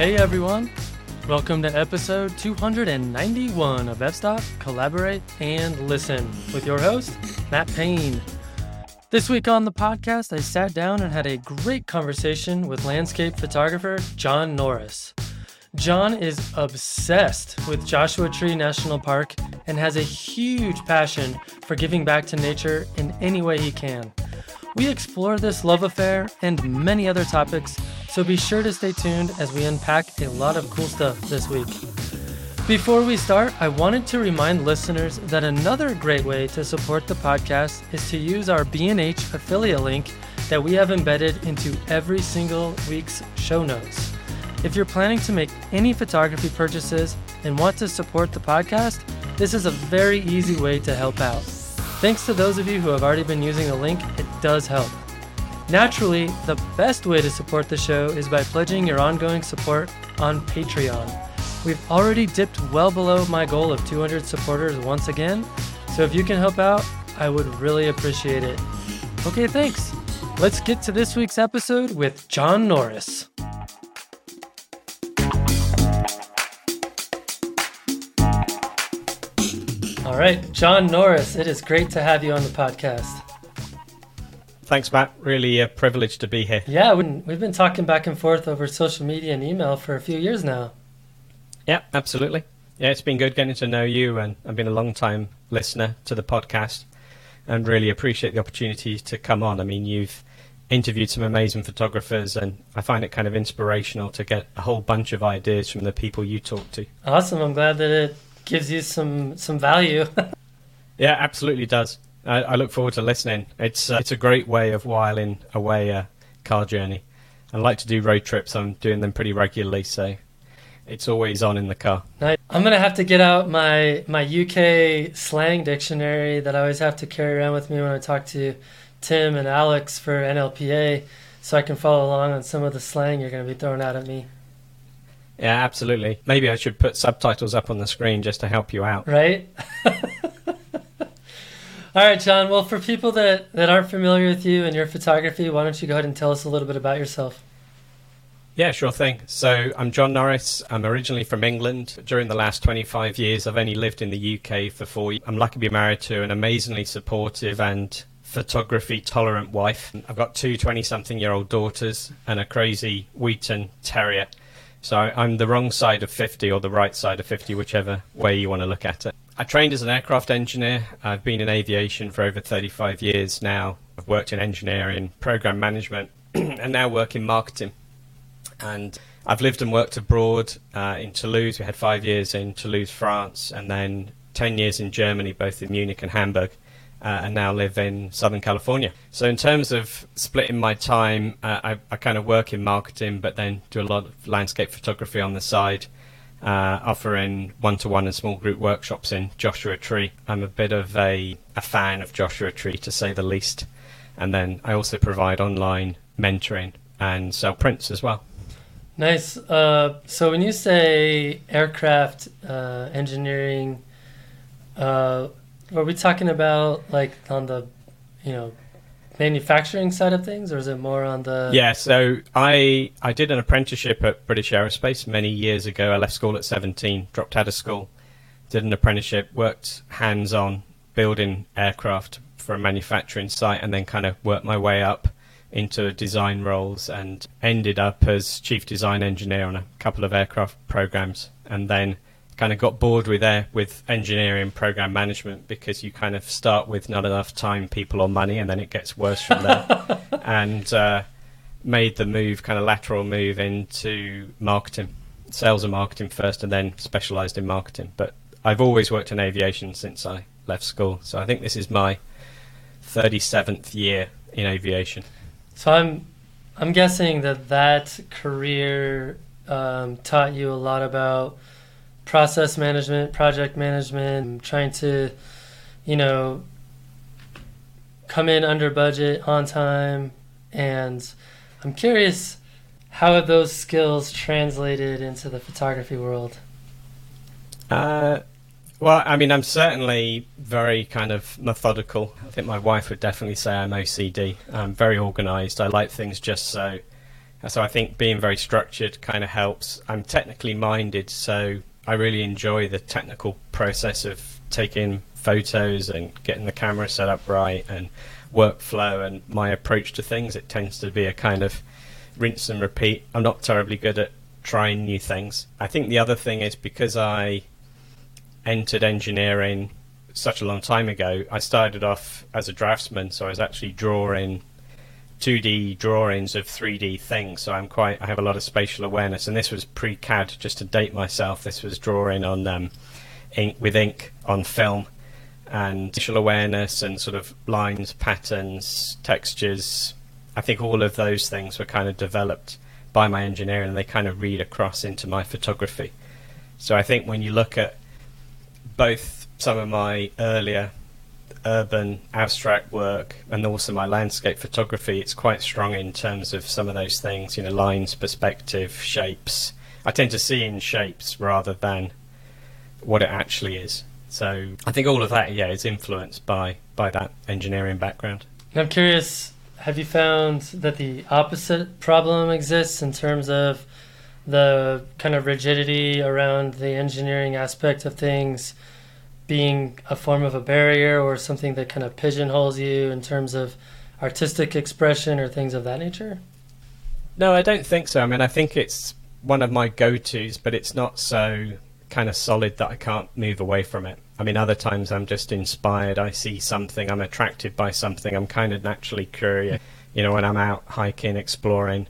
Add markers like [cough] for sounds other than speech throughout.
Hey everyone. Welcome to episode 291 of F-Stop, Collaborate, and Listen with your host, Matt Payne. This week on the podcast, I sat down and had a great conversation with landscape photographer John Norris. John is obsessed with Joshua Tree National Park and has a huge passion for giving back to nature in any way he can. We explore this love affair and many other topics, so be sure to stay tuned as we unpack a lot of cool stuff this week. Before we start, I wanted to remind listeners that another great way to support the podcast is to use our B&H affiliate link that we have embedded into every single week's show notes. If you're planning to make any photography purchases and want to support the podcast, this is a very easy way to help out. Thanks to those of you who have already been using the link, it does help. Naturally, the best way to support the show is by pledging your ongoing support on Patreon. We've already dipped well below my goal of 200 supporters once again, so if you can help out, I would really appreciate it. Okay, thanks. Let's get to this week's episode with John Norris. All right, John Norris, it is great to have you on the podcast. Thanks, Matt. Really uh, a privilege to be here. Yeah, we've been talking back and forth over social media and email for a few years now. Yeah, absolutely. Yeah, it's been good getting to know you, and I've been a long time listener to the podcast and really appreciate the opportunity to come on. I mean, you've interviewed some amazing photographers, and I find it kind of inspirational to get a whole bunch of ideas from the people you talk to. Awesome. I'm glad that it gives you some some value. [laughs] yeah, absolutely does. I, I, look forward to listening. It's uh, it's a great way of whiling away a car journey. I like to do road trips. I'm doing them pretty regularly, so it's always on in the car. I'm gonna have to get out my my UK slang dictionary that I always have to carry around with me when I talk to Tim and Alex for NLPA, so I can follow along on some of the slang you're gonna be throwing out at me. Yeah, absolutely. Maybe I should put subtitles up on the screen just to help you out. Right? [laughs] All right, John. Well, for people that, that aren't familiar with you and your photography, why don't you go ahead and tell us a little bit about yourself? Yeah, sure thing. So I'm John Norris. I'm originally from England. During the last 25 years, I've only lived in the UK for four years. I'm lucky to be married to an amazingly supportive and photography tolerant wife. I've got two 20 something year old daughters and a crazy Wheaten Terrier. So I'm the wrong side of 50 or the right side of 50, whichever way you want to look at it. I trained as an aircraft engineer. I've been in aviation for over 35 years now. I've worked in engineering, program management, [clears throat] and now work in marketing. And I've lived and worked abroad uh, in Toulouse. We had five years in Toulouse, France, and then 10 years in Germany, both in Munich and Hamburg uh, and now live in Southern California. So, in terms of splitting my time, uh, I, I, kind of work in marketing, but then do a lot of landscape photography on the side, uh, offering one to one and small group workshops in Joshua Tree. I'm a bit of a, a fan of Joshua Tree, to say the least. And then I also provide online mentoring and sell prints as well. Nice. Uh, so, when you say aircraft uh, engineering, uh, are we talking about like on the, you know, manufacturing side of things, or is it more on the? Yeah, so I I did an apprenticeship at British Aerospace many years ago. I left school at seventeen, dropped out of school, did an apprenticeship, worked hands on building aircraft for a manufacturing site, and then kind of worked my way up into design roles and ended up as chief design engineer on a couple of aircraft programs, and then kind of got bored with air, with engineering program management because you kind of start with not enough time, people, or money, and then it gets worse from there. [laughs] and uh, made the move, kind of lateral move into marketing, sales and marketing first, and then specialised in marketing. But I've always worked in aviation since I left school, so I think this is my 37th year in aviation. So I'm I'm guessing that that career um, taught you a lot about process management, project management, trying to, you know, come in under budget on time. And I'm curious how have those skills translated into the photography world? Uh, well, I mean, I'm certainly very kind of methodical. I think my wife would definitely say I'm OCD. I'm very organized. I like things just so So I think being very structured kind of helps. I'm technically minded, so I really enjoy the technical process of taking photos and getting the camera set up right and workflow and my approach to things. It tends to be a kind of rinse and repeat. I'm not terribly good at trying new things. I think the other thing is because I entered engineering such a long time ago, I started off as a draftsman, so I was actually drawing 2D drawings of 3D things. So I'm quite, I have a lot of spatial awareness, and this was pre-CAD. Just to date myself, this was drawing on um, ink with ink on film, and spatial awareness and sort of lines, patterns, textures. I think all of those things were kind of developed by my engineering, and they kind of read across into my photography. So I think when you look at both some of my earlier urban abstract work and also my landscape photography, it's quite strong in terms of some of those things, you know, lines, perspective, shapes. I tend to see in shapes rather than what it actually is. So I think all of that, yeah, is influenced by by that engineering background. I'm curious, have you found that the opposite problem exists in terms of the kind of rigidity around the engineering aspect of things being a form of a barrier or something that kind of pigeonholes you in terms of artistic expression or things of that nature? No, I don't think so. I mean, I think it's one of my go tos, but it's not so kind of solid that I can't move away from it. I mean, other times I'm just inspired. I see something, I'm attracted by something, I'm kind of naturally curious. You know, when I'm out hiking, exploring,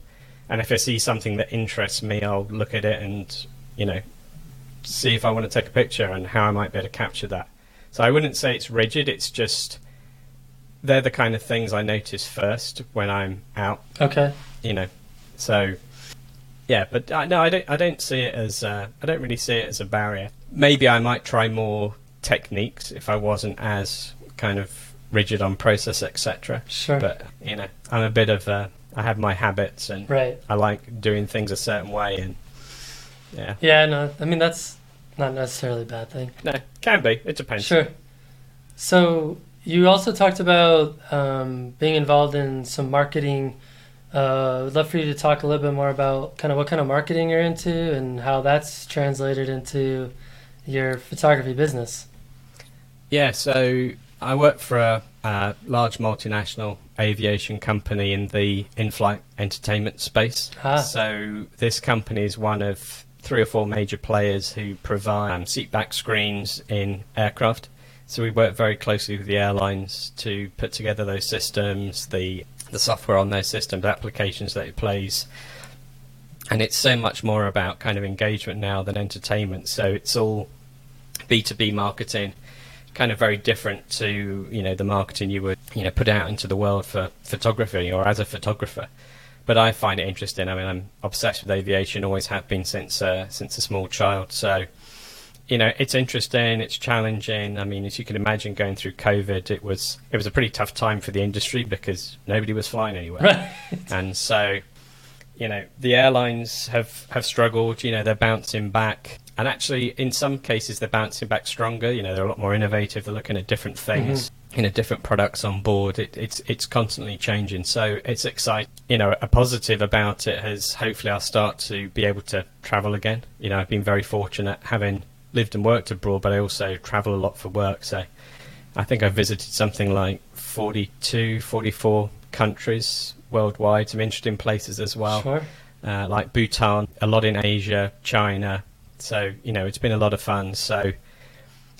and if I see something that interests me, I'll look at it and, you know, see if I want to take a picture and how I might be able to capture that. So I wouldn't say it's rigid. It's just they're the kind of things I notice first when I'm out. Okay. You know, so yeah, but uh, no, I don't. I don't see it as. Uh, I don't really see it as a barrier. Maybe I might try more techniques if I wasn't as kind of rigid on process, etc. Sure. But you know, I'm a bit of. A, I have my habits and right. I like doing things a certain way and yeah. Yeah, no, I mean that's not necessarily a bad thing. No, can be. It depends. Sure. So you also talked about um, being involved in some marketing. Uh, would love for you to talk a little bit more about kind of what kind of marketing you're into and how that's translated into your photography business. Yeah, so I work for a, a large multinational aviation company in the in-flight entertainment space. Ah. So this company is one of three or four major players who provide um, seatback screens in aircraft. So we work very closely with the airlines to put together those systems, the the software on those systems, the applications that it plays. And it's so much more about kind of engagement now than entertainment. So it's all B2B marketing, kind of very different to, you know, the marketing you would, you know, put out into the world for photography or as a photographer but I find it interesting. I mean, I'm obsessed with aviation, always have been since uh, since a small child. So, you know, it's interesting, it's challenging. I mean, as you can imagine, going through COVID, it was it was a pretty tough time for the industry because nobody was flying anywhere, right. [laughs] and so. You know the airlines have, have struggled. You know they're bouncing back, and actually in some cases they're bouncing back stronger. You know they're a lot more innovative. They're looking at different things. Mm-hmm you know different products on board. It, it's it's constantly changing, so it's exciting. You know, a positive about it is hopefully I'll start to be able to travel again. You know, I've been very fortunate having lived and worked abroad, but I also travel a lot for work. So I think I've visited something like 42, 44 countries worldwide. Some interesting places as well, sure. uh, like Bhutan, a lot in Asia, China. So you know, it's been a lot of fun. So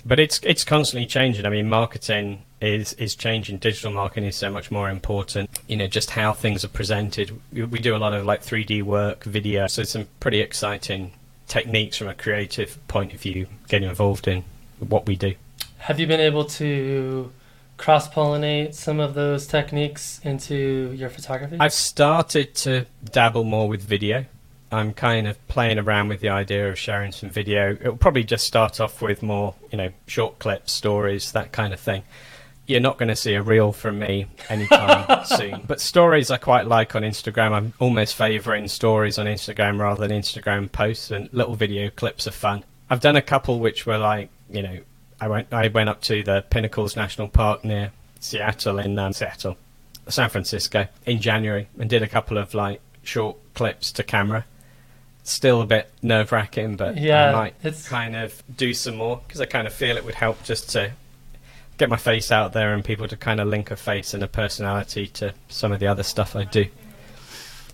but it's it's constantly changing. I mean, marketing is is changing. Digital marketing is so much more important. You know, just how things are presented. We, we do a lot of like 3D work, video. So some pretty exciting techniques from a creative point of view getting involved in what we do. Have you been able to cross pollinate some of those techniques into your photography? I've started to dabble more with video. I'm kind of playing around with the idea of sharing some video. It'll probably just start off with more, you know, short clips, stories, that kind of thing. You're not going to see a reel from me anytime [laughs] soon. But stories I quite like on Instagram. I'm almost favouring stories on Instagram rather than Instagram posts, and little video clips are fun. I've done a couple which were like, you know, I went I went up to the Pinnacles National Park near Seattle in um, Seattle, San Francisco in January, and did a couple of like short clips to camera. Still a bit nerve wracking, but Yeah, I might it's- kind of do some more because I kind of feel it would help just to get my face out there and people to kind of link a face and a personality to some of the other stuff I do.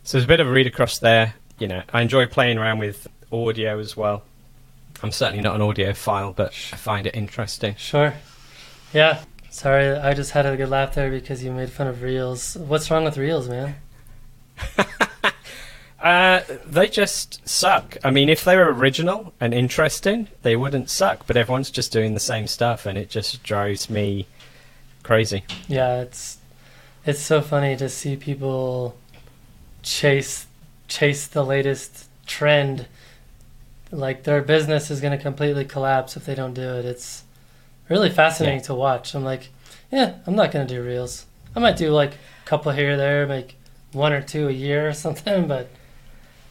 So there's a bit of a read across there. You know, I enjoy playing around with audio as well. I'm certainly not an audiophile, but I find it interesting. Sure. Yeah. Sorry, I just had a good laugh there because you made fun of reels. What's wrong with reels, man? [laughs] Uh, they just suck. I mean, if they were original and interesting, they wouldn't suck. But everyone's just doing the same stuff, and it just drives me crazy. Yeah, it's it's so funny to see people chase chase the latest trend. Like their business is going to completely collapse if they don't do it. It's really fascinating Yeah. to watch. I'm like, yeah, I'm not going to do reels. I might do like a couple here or there, make one or two a year or [laughs] something, but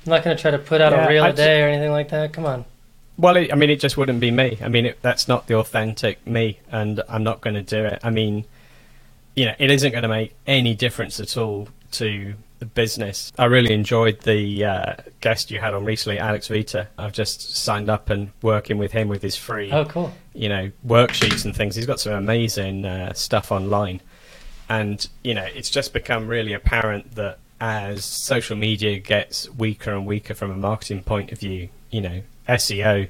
I'm not going to try to put out Yeah, a reel I a day or anything like that. Come on. Well, it, I mean, it just wouldn't be me. I mean, it, that's not the authentic me, and I'm not going to do it. I mean, you know, it isn't going to make any difference at all to the business. I really enjoyed the uh, guest you had on recently, Alex Vita. I've just signed up and working with him with his free, Oh, cool. you know, worksheets and things. He's got some amazing uh, stuff online, and you know, it's just become really apparent that as social media gets weaker and weaker from a marketing point of view, you know, SEO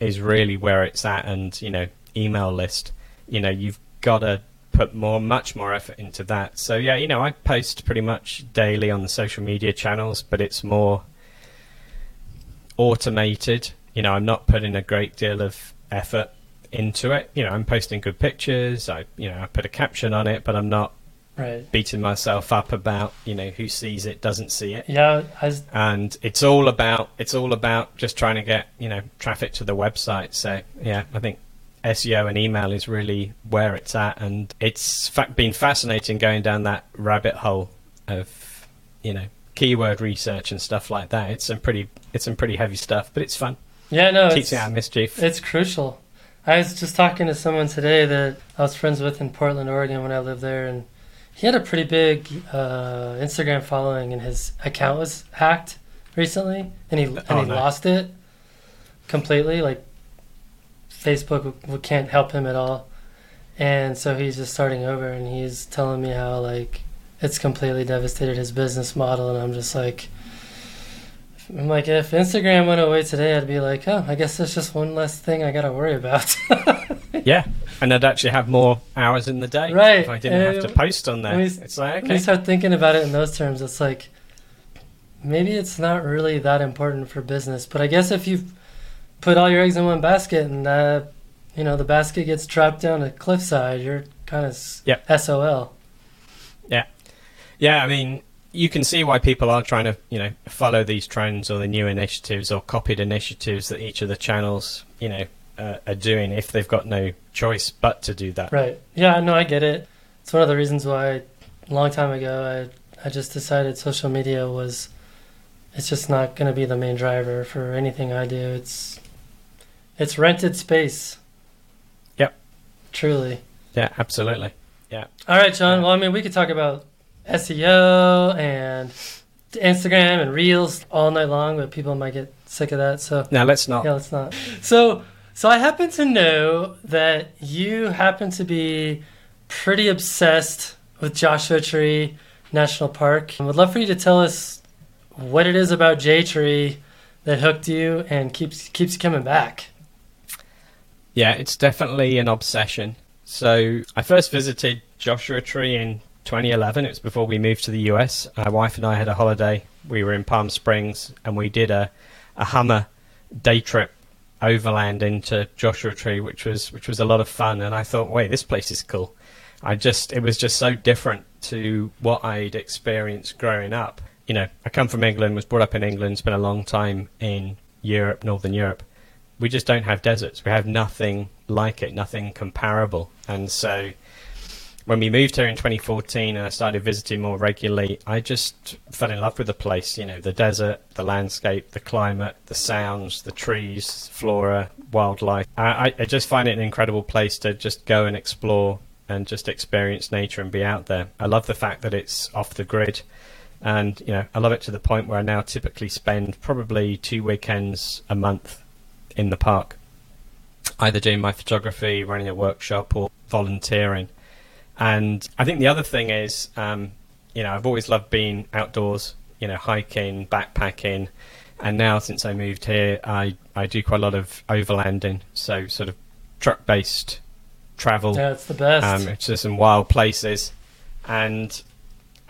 is really where it's at, and you know, email list. You know, you've got to put more, much more effort into that. So yeah, you know, I post pretty much daily on the social media channels, but it's more automated. You know, I'm not putting a great deal of effort into it. You know, I'm posting good pictures. I, you know, I put a caption on it, but I'm not Right. beating myself up about you know who sees it, doesn't see it Yeah, was, and it's all about it's all about just trying to get you know traffic to the website. So yeah, I think SEO and email is really where it's at, and it's fa- been fascinating going down that rabbit hole of you know keyword research and stuff like that. It's some pretty it's some pretty heavy stuff, but it's fun. yeah, no, Keeps it's, out of mischief. It's crucial. I was just talking to someone today that I was friends with in Portland, Oregon when I lived there, and he had a pretty big uh, Instagram following, and his account was hacked recently, and he and Oh, he no. lost it completely. Like Facebook w- w- can't help him at all, and so he's just starting over, and he's telling me how like it's completely devastated his business model, and I'm just like. I'm like, if Instagram went away today, I'd be like, oh, I guess that's just one less thing I got to worry about. [laughs] [laughs] yeah, and I'd actually have more hours in the day Right, if I didn't have to post on there. we- It's like When you start thinking about it in those terms, it's like maybe it's not really that important for business. But I guess if you put all your eggs in one basket and uh, you know the basket gets dropped down a cliffside, you're kind of Yep. SOL. Yeah, yeah, I mean, you can see why people are trying to, you know, follow these trends or the new initiatives or copied initiatives that each of the channels, you know, uh, are doing if they've got no choice but to do that. Right. Yeah, no, I get it. It's one of the reasons why a long time ago I I just decided social media was it's just not going to be the main driver for anything I do. It's it's rented space. Yep. Truly. Yeah, absolutely. Yeah. All right, John. Yeah. Well, I mean, we could talk about SEO and Instagram and Reels all night long, but people might get sick of that. So Now let's not. yeah, let's not. So, so I happen to know that you happen to be pretty obsessed with Joshua Tree National Park. I would love for you to tell us what it is about J Tree that hooked you and keeps keeps coming back. Yeah, it's definitely an obsession. So I first visited Joshua Tree in 2011. It was before we moved to the US. My wife and I had a holiday. We were in Palm Springs and we did a, a Hummer day trip overland into Joshua Tree, which was which was a lot of fun. And I thought, wait, this place is cool. I just it was just so different to what I'd experienced growing up. You know, I come from England, was brought up in England, spent a long time in Europe, Northern Europe we just don't have deserts. We have nothing like it, nothing comparable. And so when we moved here in 2014 and I started visiting more regularly, I just fell in love with the place. You know, the desert, the landscape, the climate, the sounds, the trees, flora, wildlife. I, I- just find it an incredible place to just go and explore and just experience nature and be out there. I love the fact that it's off the grid. And you know, I love it to the point where I now typically spend probably two weekends a month in the park, either doing my photography, running a workshop, or volunteering. And I think the other thing is, um, you know, I've always loved being outdoors, you know, hiking, backpacking, and now since I moved here, I I do quite a lot of overlanding, so sort of truck based travel. Yeah, it's the best. Um, to some wild places, and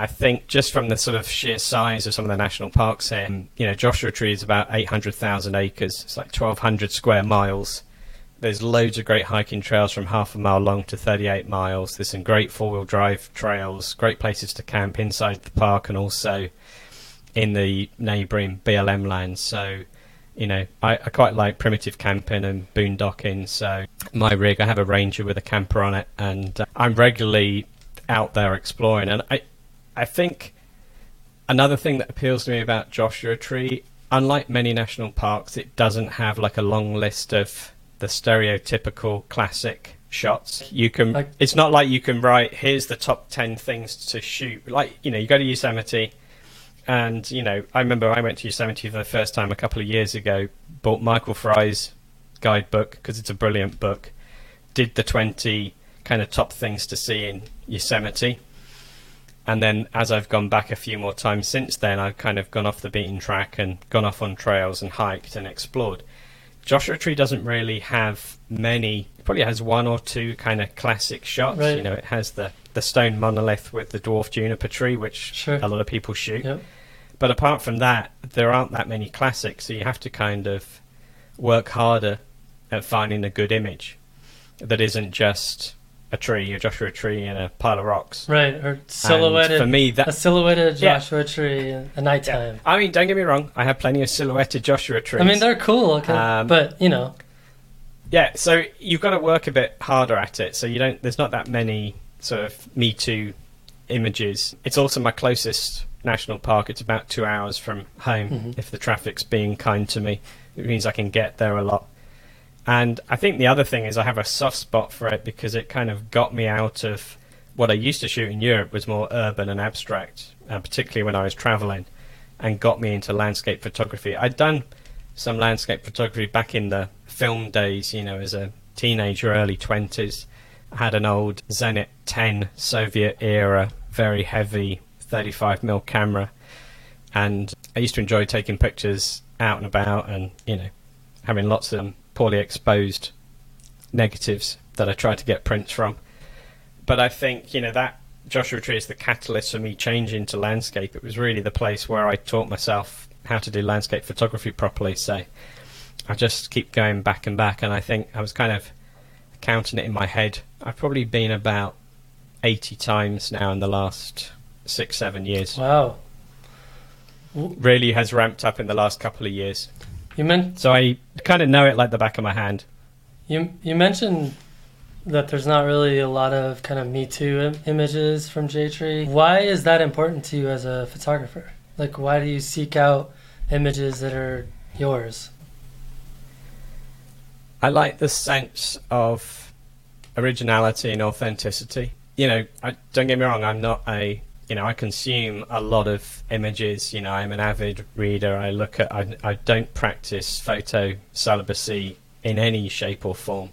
I think just from the sort of sheer size of some of the national parks here, you know, Joshua Tree is about 800,000 acres. It's like 1,200 square miles. There's loads of great hiking trails from half a mile long to 38 miles. There's some great four wheel drive trails, great places to camp inside the park and also in the neighbouring BLM lands. So, you know, I, I, quite like primitive camping and boondocking. So, my rig, I have a Ranger with a camper on it, and uh, I'm regularly out there exploring. And I, I think another thing that appeals to me about Joshua Tree, unlike many national parks, it doesn't have like a long list of the stereotypical classic shots. You can. Like, it's not like you can write. Here's the top ten things to shoot. Like you know, you go to Yosemite, and you know, I remember I went to Yosemite for the first time a couple of years ago. Bought Michael Frye's guidebook because it's a brilliant book. Did the twenty kind of top things to see in Yosemite and then as I've gone back a few more times since then, I've kind of gone off the beaten track and gone off on trails and hiked and explored. Joshua Tree doesn't really have many. It probably has one or two kind of classic shots. Right. You know, it has the the stone monolith with the dwarf juniper tree, which sure. a lot of people shoot. Yep. But apart from that, there aren't that many classics, so you have to kind of work harder at finding a good image that isn't just a tree, a Joshua tree, and a pile of rocks. Right, or silhouetted. And for me, that a silhouetted Joshua yeah. tree at nighttime. Yeah. I mean, don't get me wrong. I have plenty of silhouetted Joshua trees. I mean, they're cool, okay, um, but you know. Yeah, so you've got to work a bit harder at it. So you don't. There's not that many sort of Me Too images. It's also my closest national park. It's about two hours from home. Mm-hmm. If the traffic's being kind to me, it means I can get there a lot. And I think the other thing is I have a soft spot for it because it kind of got me out of what I used to shoot in Europe was more urban and abstract, uh, particularly when I was traveling, and got me into landscape photography. I'd done some landscape photography back in the film days, you know, as a teenager, early 20s. I had an old Zenit 10 Soviet era, very heavy 35mm camera, and I used to enjoy taking pictures out and about and, you know, having lots of them poorly exposed negatives that I tried to get prints from. But I think, you know, that Joshua Tree is the catalyst for me changing to landscape. It was really the place where I taught myself how to do landscape photography properly. So I just keep going back and back, and I think I was kind of counting it in my head. I've probably been about 80 times now in the last six, seven years. Wow. Really has ramped up in the last couple of years. You meant so I kind of know it like the back of my hand. You you mentioned that there's not really a lot of kind of Me Too Im- images from J Tree. Why is that important to you as a photographer? Like, why do you seek out images that are yours? I like the sense of originality and authenticity. You know, I, don't get me wrong, I'm not a you know, I consume a lot of images. You know, I'm an avid reader. I look at, I, I don't practice photo celibacy in any shape or form.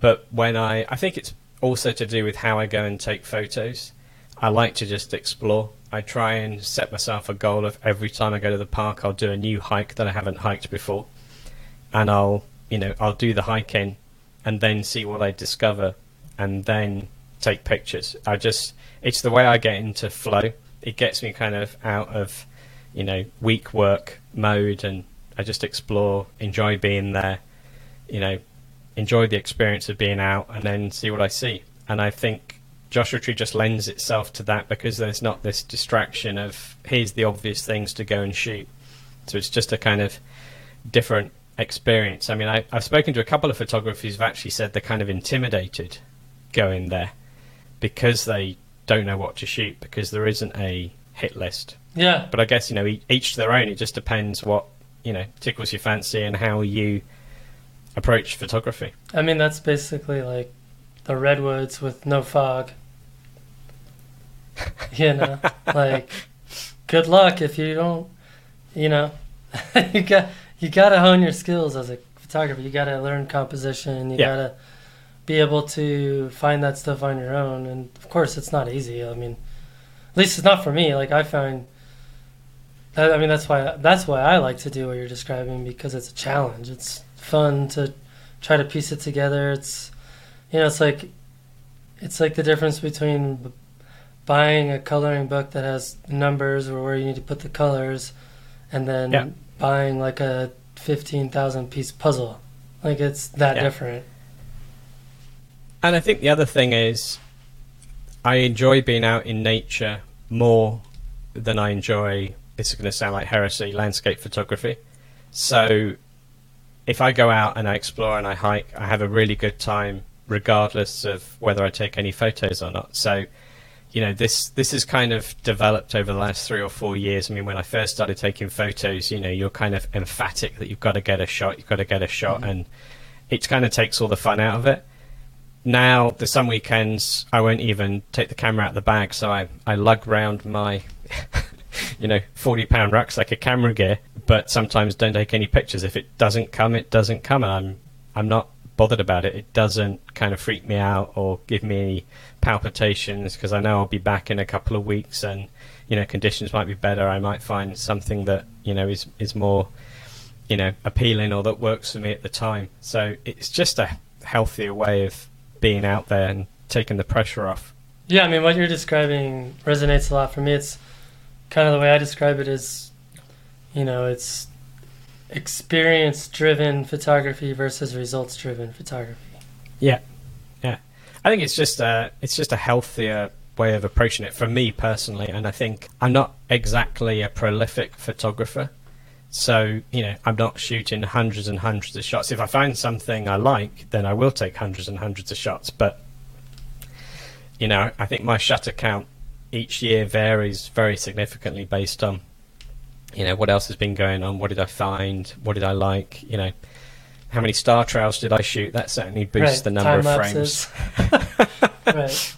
But when I, I think it's also to do with how I go and take photos. I like to just explore. I try and set myself a goal of every time I go to the park, I'll do a new hike that I haven't hiked before. And I'll, you know, I'll do the hiking and then see what I discover and then take pictures. I just, it's the way I get into flow. It gets me kind of out of, you know, week work mode, and I just explore, enjoy being there, you know, enjoy the experience of being out, and then see what I see. And I think Joshua Tree just lends itself to that because there's not this distraction of here's the obvious things to go and shoot. So it's just a kind of different experience. I mean, I, have spoken to a couple of photographers who've actually said they're kind of intimidated going there because they don't know what to shoot because there isn't a hit list. Yeah. But I guess, you know, each to their own. It just depends what, you know, tickles your fancy and how you approach photography. I mean, that's basically like the redwoods with no fog. [laughs] you know, like good luck if you don't. You know, [laughs] you got you got to hone your skills as a photographer. You got to learn composition. You Yeah. got to be able to find that stuff on your own. And of course, it's not easy. I mean, at least it's not for me. Like I find. that. I mean, that's why that's why I like to do what you're describing because it's a challenge. It's fun to try to piece it together. It's you know, it's like it's like the difference between b- buying a coloring book that has numbers or where you need to put the colors, and then Yeah. buying like a fifteen thousand piece puzzle. Like it's that Yeah. different. And I think the other thing is, I enjoy being out in nature more than I enjoy. This is going to sound like heresy. Landscape photography. So, if I go out and I explore and I hike, I have a really good time, regardless of whether I take any photos or not. So, you know, this this has kind of developed over the last three or four years. I mean, when I first started taking photos, you know, you're kind of emphatic that you've got to get a shot, you've got to get a shot, mm-hmm. and it kind of takes all the fun out of it now there's some weekends I won't even take the camera out of the bag, so I, I lug round my [laughs] you know, forty pound rucksack of camera gear, but sometimes don't take any pictures. If it doesn't come, it doesn't come and I'm I'm not bothered about it. It doesn't kind of freak me out or give me any palpitations because I know I'll be back in a couple of weeks and you know, conditions might be better. I might find something that, you know, is is more you know, appealing or that works for me at the time. So it's just a healthier way of being out there and taking the pressure off. Yeah, I mean, what you're describing resonates a lot for me. It's kind of the way I describe it is, you know, it's experience driven photography versus results driven photography. Yeah, yeah. I think it's just a it's just a healthier way of approaching it for me personally. And I think I'm not exactly a prolific photographer, so you know I'm not shooting hundreds and hundreds of shots. If I find something I like, then I will take hundreds and hundreds of shots. But you know, I think my shutter count each year varies very significantly based on you know what else has been going on, what did I find, what did I like, you know. How many star trails did I shoot? That certainly boosts Right, the number time of frames. [laughs]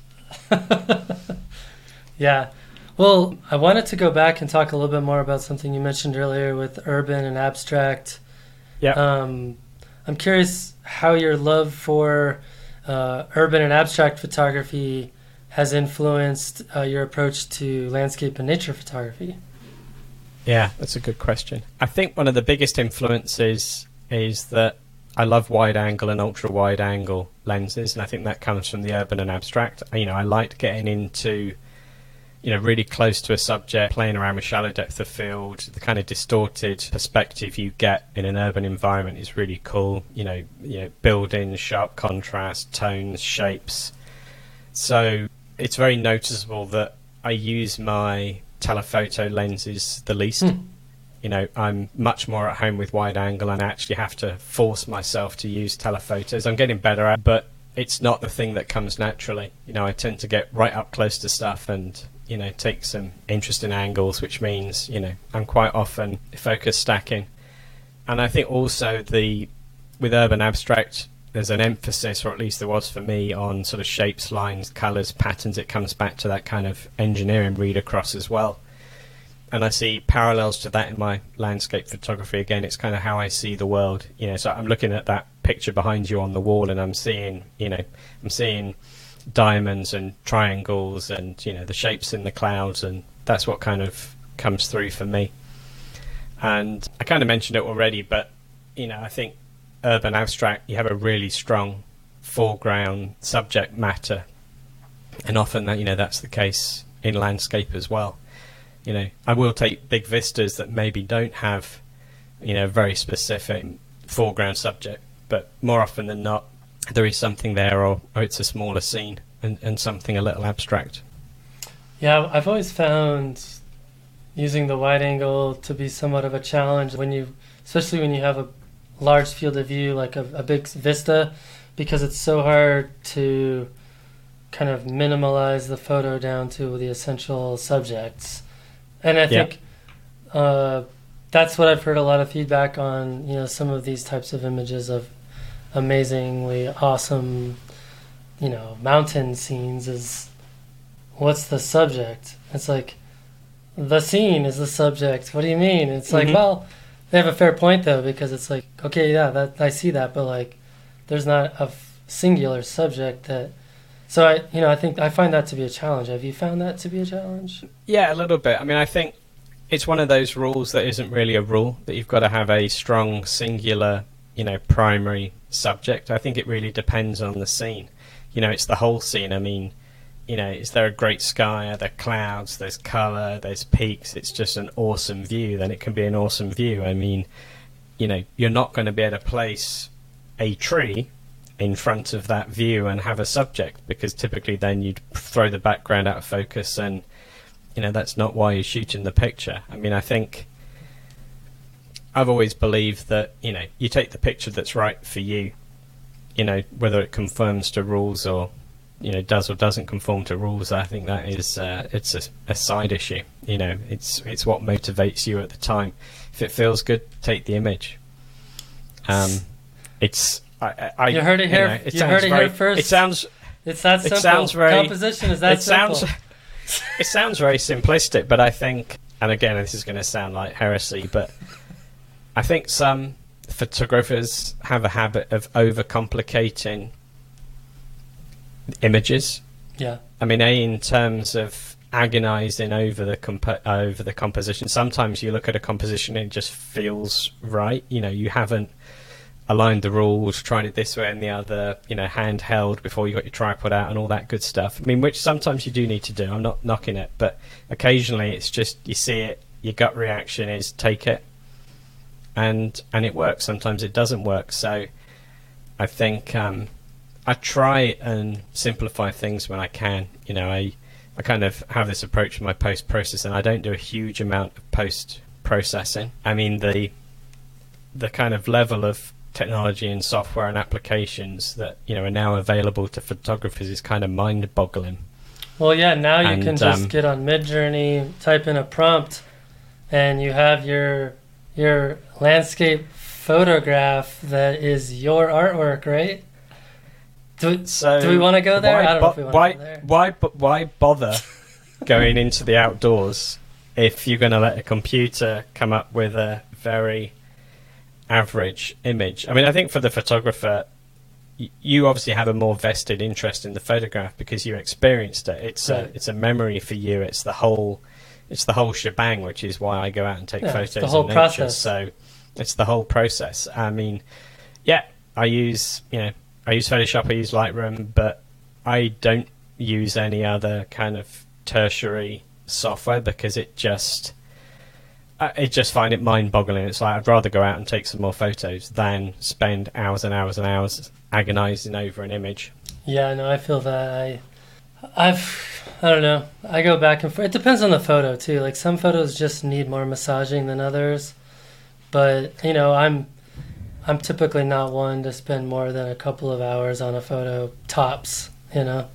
right. [laughs] yeah. Well, I wanted to go back and talk a little bit more about something you mentioned earlier with urban and abstract. Yeah. Um, I'm curious how your love for uh, urban and abstract photography has influenced uh, your approach to landscape and nature photography. Yeah, that's a good question. I think one of the biggest influences is that I love wide angle and ultra wide angle lenses, and I think that comes from the urban and abstract. You know, I liked getting into, you know, really close to a subject, playing around with shallow depth of field. The kind of distorted perspective you get in an urban environment is really cool. You know, you know, buildings, sharp contrast, tones, shapes. So it's very noticeable that I use my telephoto lenses the least. Hmm. You know, I'm much more at home with wide angle and I actually have to force myself to use telephotos. I'm getting better at but it's not the thing that comes naturally. You know, I tend to get right up close to stuff and, you know, take some interesting angles, which means, you know, I'm quite often focus stacking. And I think also the with urban abstract there's an emphasis, or at least there was for me, on sort of shapes, lines, colours, patterns. It comes back to that kind of engineering read across as well. And I see parallels to that in my landscape photography. Again, it's kind of how I see the world. You know, so I'm looking at that picture behind you on the wall, and I'm seeing, you know, I'm seeing diamonds and triangles, and you know, the shapes in the clouds, and that's what kind of comes through for me. And I kind of mentioned it already, but you know, I think urban abstract, you have a really strong foreground subject matter, and often that you know that's the case in landscape as well. You know, I will take big vistas that maybe don't have, you know, very specific foreground subject, but more often than not, there is something there, or, or it's a smaller scene and, and something a little abstract. Yeah, I've always found using the wide angle to be somewhat of a challenge when you, especially when you have a large field of view like a, a big vista, because it's so hard to kind of minimalize the photo down to the essential subjects. And I Yeah. think uh, that's what I've heard a lot of feedback on. You know, some of these types of images of amazingly awesome, you know, mountain scenes is what's the subject? It's like the scene is the subject. What do you mean? It's like, Mhm. well, they have a fair point though because it's like, okay, yeah, that I see that, but like, there's not a f- singular subject that. So I, you know, I think I find that to be a challenge. Have you found that to be a challenge? Yeah, a little bit. I mean, I think it's one of those rules that isn't really a rule that you've got to have a strong singular, you know, primary subject. I think it really depends on the scene. You know, it's the whole scene. I mean, you know, is there a great sky? Are there clouds? There's color. There's peaks. It's just an awesome view. Then it can be an awesome view. I mean, you know, you're not going to be able to place a tree in front of that view and have a subject because typically then you'd throw the background out of focus and you know that's not why you're shooting the picture. I mean, I think I've always believed that you know you take the picture that's right for you. You know whether it conforms to rules or you know does or doesn't conform to rules. I think that is uh, it's a, a side issue. You know it's it's what motivates you at the time. If it feels good, take the image. Um, it's I, I You heard it you here- know, it you heard it here first. It sounds It's that It simple. sounds very- Composition is that it sounds simple. [laughs] it sounds very simplistic, but I think, and again, this is going to sound like heresy, but I think some photographers have a habit of overcomplicating images. Yeah. I mean, a in terms of agonizing over the compo- over the composition. Sometimes you look at a composition and it just feels right. You know, you haven't aligned the rules, tried it this way and the other. You know, handheld before you got your tripod out and all that good stuff. I mean, which sometimes you do need to do. I'm not knocking it, but occasionally it's just you see it, your gut reaction is take it, and and it works. Sometimes it doesn't work. So I think. Um, I try and simplify things when I can. You know, I I kind of have this approach in my post processing. I don't do a huge amount of post processing. I mean the the kind of level of technology and software and applications that you know are now available to photographers is kind of mind boggling. Well, yeah. Now you And, can just um, get on Midjourney, type in a prompt, and you have your your landscape photograph that is your artwork, right? Do, So do we want to go there? why I don't know bo- if we want why there. why why bother going into the outdoors if you're going to let a computer come up with a very average image? I mean, I think for the photographer, you obviously have a more vested interest in the photograph because you experienced it. It's Right. a it's a memory for you. It's the whole it's the whole shebang, which is why I go out and take Yeah, photos it's the whole nature. process. So it's the whole process. I mean, yeah, I use you know I use Photoshop, I use Lightroom, but I don't use any other kind of tertiary software because it just I I just find it mind-boggling. It's like I'd rather go out and take some more photos than spend hours and hours and hours agonizing over an image. Yeah, no, I feel that. I, I've, I don't know. I go back and forth. It depends on the photo too. Like some photos just need more massaging than others, but you know, I'm, I'm typically not one to spend more than a couple of hours on a photo tops. You know.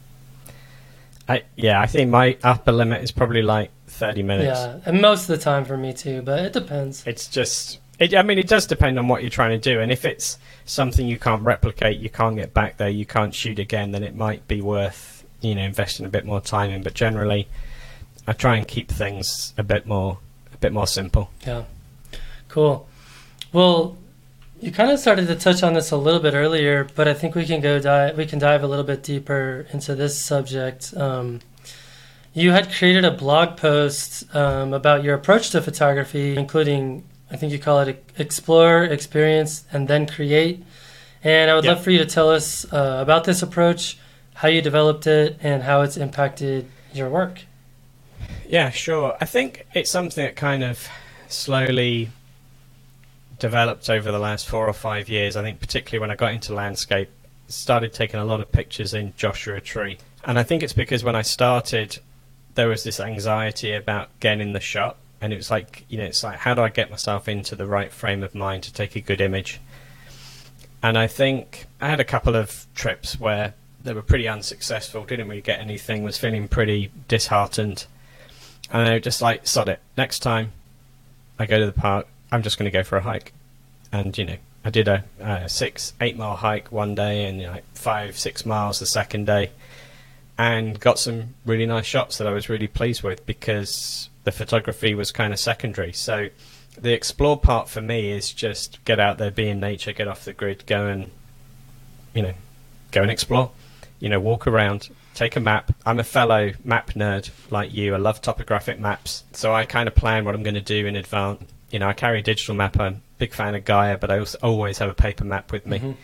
I yeah, I think my upper limit is probably like 30 minutes. Yeah, and most of the time for me too, but it depends. It's just, it, I mean, it does depend on what you're trying to do. And if it's something you can't replicate, you can't get back there, you can't shoot again, then it might be worth, you know, investing a bit more time in. But generally, I try and keep things a bit more, a bit more simple. Yeah. Cool. Well, you kind of started to touch on this a little bit earlier, but I think we can go dive we can dive a little bit deeper into this subject. Um, you had created a blog post um, about your approach to photography, including I think you call it explore, experience, and then create. And I would Yeah. love for you to tell us uh, about this approach, how you developed it, and how it's impacted your work. Yeah, sure. I think it's something that kind of slowly developed over the last four or five years. I think particularly when I got into landscape, started taking a lot of pictures in Joshua Tree. And I think it's because when I started, there was this anxiety about getting the shot. And it was like, you know, it's like, how do I get myself into the right frame of mind to take a good image? And I think I had a couple of trips where they were pretty unsuccessful, didn't really get anything, was feeling pretty disheartened. And I just like, sod it. Next time I go to the park, I'm just going to go for a hike. And, you know, I did a, a six, eight mile hike one day and you know, like five, six miles the second day and got some really nice shots that I was really pleased with because the photography was kind of secondary. So the explore part for me is just get out there, be in nature, get off the grid, go and you know, go and explore. You know, walk around, take a map. I'm a fellow map nerd like you. I love topographic maps, so I kind of plan what I'm going to do in advance. You know, I carry a digital map. I'm a big fan of Gaia, but I also always have a paper map with me, Mhm.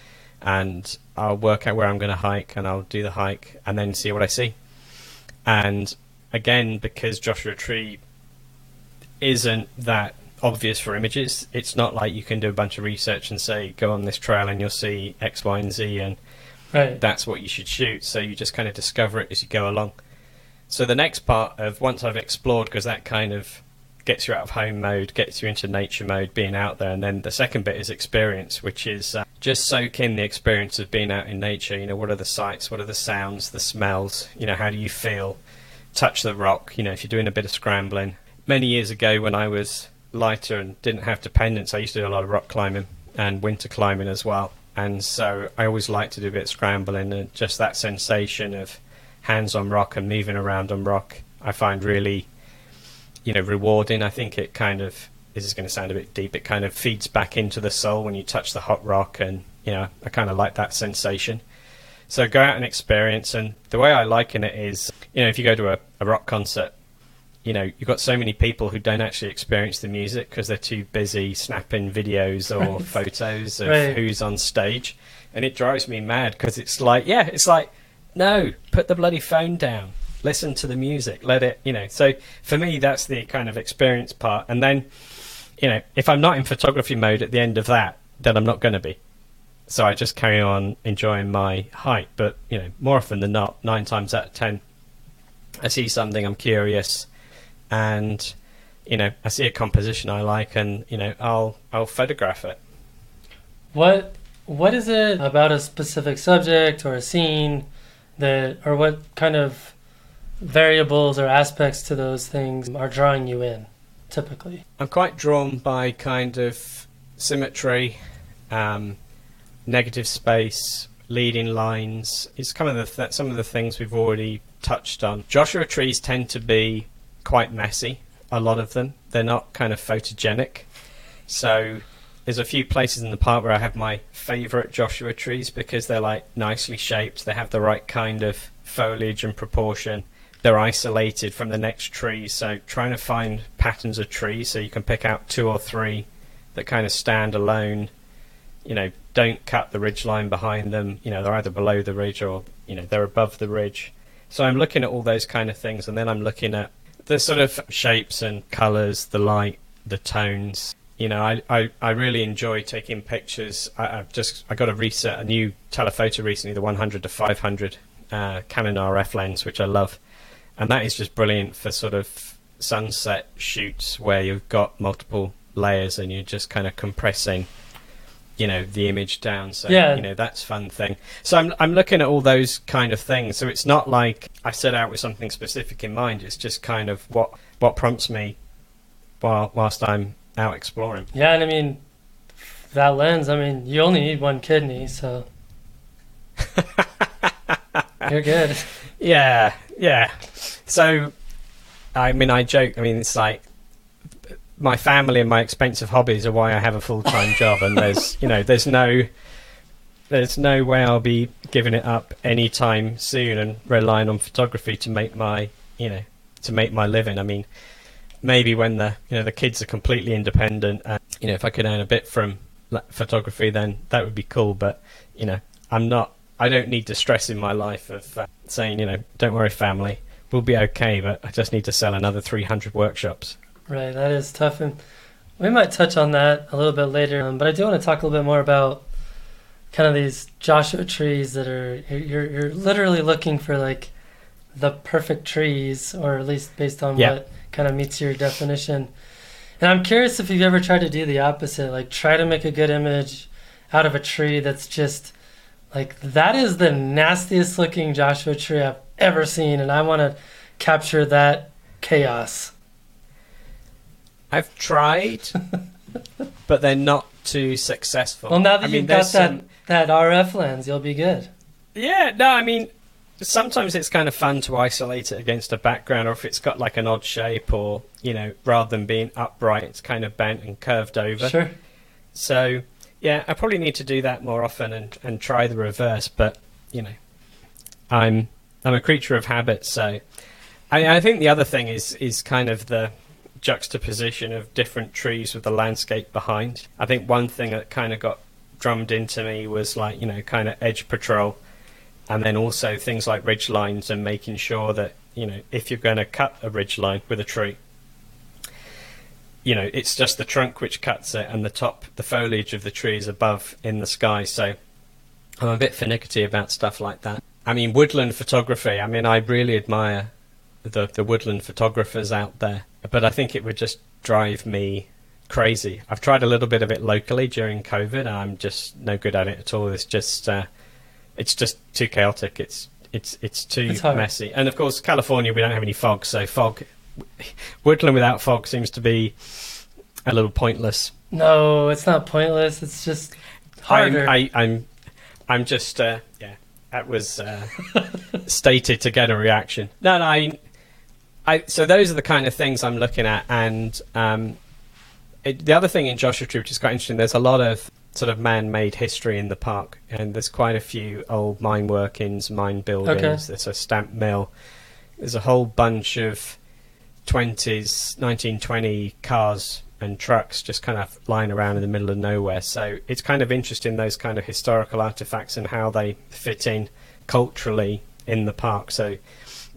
and I'll work out where I'm going to hike, and I'll do the hike, and then see what I see. And again, because Joshua Tree isn't that obvious for images, it's not like you can do a bunch of research and say, go on this trail and you'll see X, Y, and Z, and Right. that's what you should shoot. So you just kind of discover it as you go along. So the next part of once I've explored, because that kind of gets you out of home mode, gets you into nature mode, being out there, and then the second bit is experience, which is uh, just soak in the experience of being out in nature. You know, what are the sights, what are the sounds, the smells? You know, how do you feel? Touch the rock. You know, if you're doing a bit of scrambling. Many years ago, when I was lighter and didn't have dependence, I used to do a lot of rock climbing and winter climbing as well. And so I always like to do a bit of scrambling and just that sensation of hands on rock and moving around on rock. I find really, you know, rewarding. I think it kind of this is going to sound a bit deep. It kind of feeds back into the soul when you touch the hot rock, and you know, I kind of like that sensation. So go out and experience. And the way I liken it is, you know, if you go to a, a rock concert, you know, you've got so many people who don't actually experience the music because they're too busy snapping videos or Right. photos of Right. who's on stage. And it drives me mad because it's like, yeah, it's like, no, put the bloody phone down. Listen to the music. Let it, you know. So for me, that's the kind of experience part. And then, you know, if I'm not in photography mode at the end of that, then I'm not going to be. So I just carry on enjoying my hike. But, you know, more often than not, nine times out of ten, I see something, I'm curious, and, you know, I see a composition I like, and, you know, I'll, I'll photograph it. What what is it about a specific subject or a scene that or what kind of variables or aspects to those things are drawing you in typically? I'm quite drawn by kind of symmetry, um, negative space, leading lines. It's kind of the th- some of the things we've already touched on. Joshua trees tend to be quite messy. A lot of them. They're not kind of photogenic. So there's a few places in the park where I have my favourite Joshua trees because they're like nicely shaped. They have the right kind of foliage and proportion. They're isolated from the next tree. So trying to find patterns of trees so you can pick out two or three that kind of stand alone. You know, don't cut the ridge line behind them. You know, they're either below the ridge or you know they're above the ridge. So I'm looking at all those kind of things, and then I'm looking at the sort of shapes and colours, the light, the tones. You know, I, I, I really enjoy taking pictures. I, I've just I got a reset a new telephoto recently, the 100 to 500 uh, Canon RF lens, which I love, and that is just brilliant for sort of sunset shoots where you've got multiple layers and you're just kind of compressing you know the image down. So Yeah. you know that's fun thing. So I'm, I'm looking at all those kind of things. So it's not like i set out with something specific in mind. It's just kind of what what prompts me while whilst i'm out exploring. Yeah, and I mean that lens, I mean, you only need one kidney, so [laughs] you're good. yeah yeah. So i mean i joke i mean it's like my family and my expensive hobbies are why i have a full-time job and there's you know there's no there's no way i'll be giving it up anytime soon and relying on photography to make my you know to make my living. I mean maybe when the you know the kids are completely independent and you know if i could earn a bit from photography then that would be cool but you know i'm not i don't need the stress in my life of uh, saying you know don't worry family we'll be okay but i just need to sell another 300 workshops Right, that is tough, and we might touch on that a little bit later. Um, but I do want to talk a little bit more about kind of these Joshua trees that are you're you're literally looking for like the perfect trees, or at least based on Yeah. what kind of meets your definition. And I'm curious if you've ever tried to do the opposite, like try to make a good image out of a tree that's just like that is the nastiest looking Joshua tree I've ever seen, and I want to capture that chaos. I've tried [laughs] but they're not too successful Well, now that I mean, you've got there's that some- that RF lens, you'll be good. Yeah, no, I mean, sometimes it's kind of fun to isolate it against a background, or if it's got like an odd shape, or you know, rather than being upright, it's kind of bent and curved over. Sure. So yeah, I probably need to do that more often and, and try the reverse. But you know, I'm I'm a creature of habit, so I, I think the other thing is is kind of the juxtaposition of different trees with the landscape behind. I think one thing that kind of got drummed into me was like you know kind of edge patrol and then also things like ridge lines and making sure that you know if you're going to cut a ridge line with a tree you know it's just the trunk which cuts it and the top the foliage of the tree is above in the sky so i'm a bit finicky about stuff like that i mean woodland photography i mean i really admire the the woodland photographers out there but i think it would just drive me crazy i've tried a little bit of it locally during covid i'm just no good at it at all it's just uh, it's just too chaotic. It's it's it's too It's messy. And of course, California, we don't have any fog, so fog, woodland without fog seems to be a little pointless. No, it's not pointless. It's just I'm, harder. I, I'm I'm just uh, yeah. That was uh, [laughs] stated to get a reaction. No, no. I, I so those are the kind of things I'm looking at, and um, it, the other thing in Joshua Tree, which is quite interesting, there's a lot of sort of man-made history in the park, and there's quite a few old mine workings, mine buildings. Okay. There's a stamp mill. There's a whole bunch of 20s, 1920 cars and trucks just kind of lying around in the middle of nowhere. So it's kind of interesting those kind of historical artifacts and how they fit in culturally in the park. So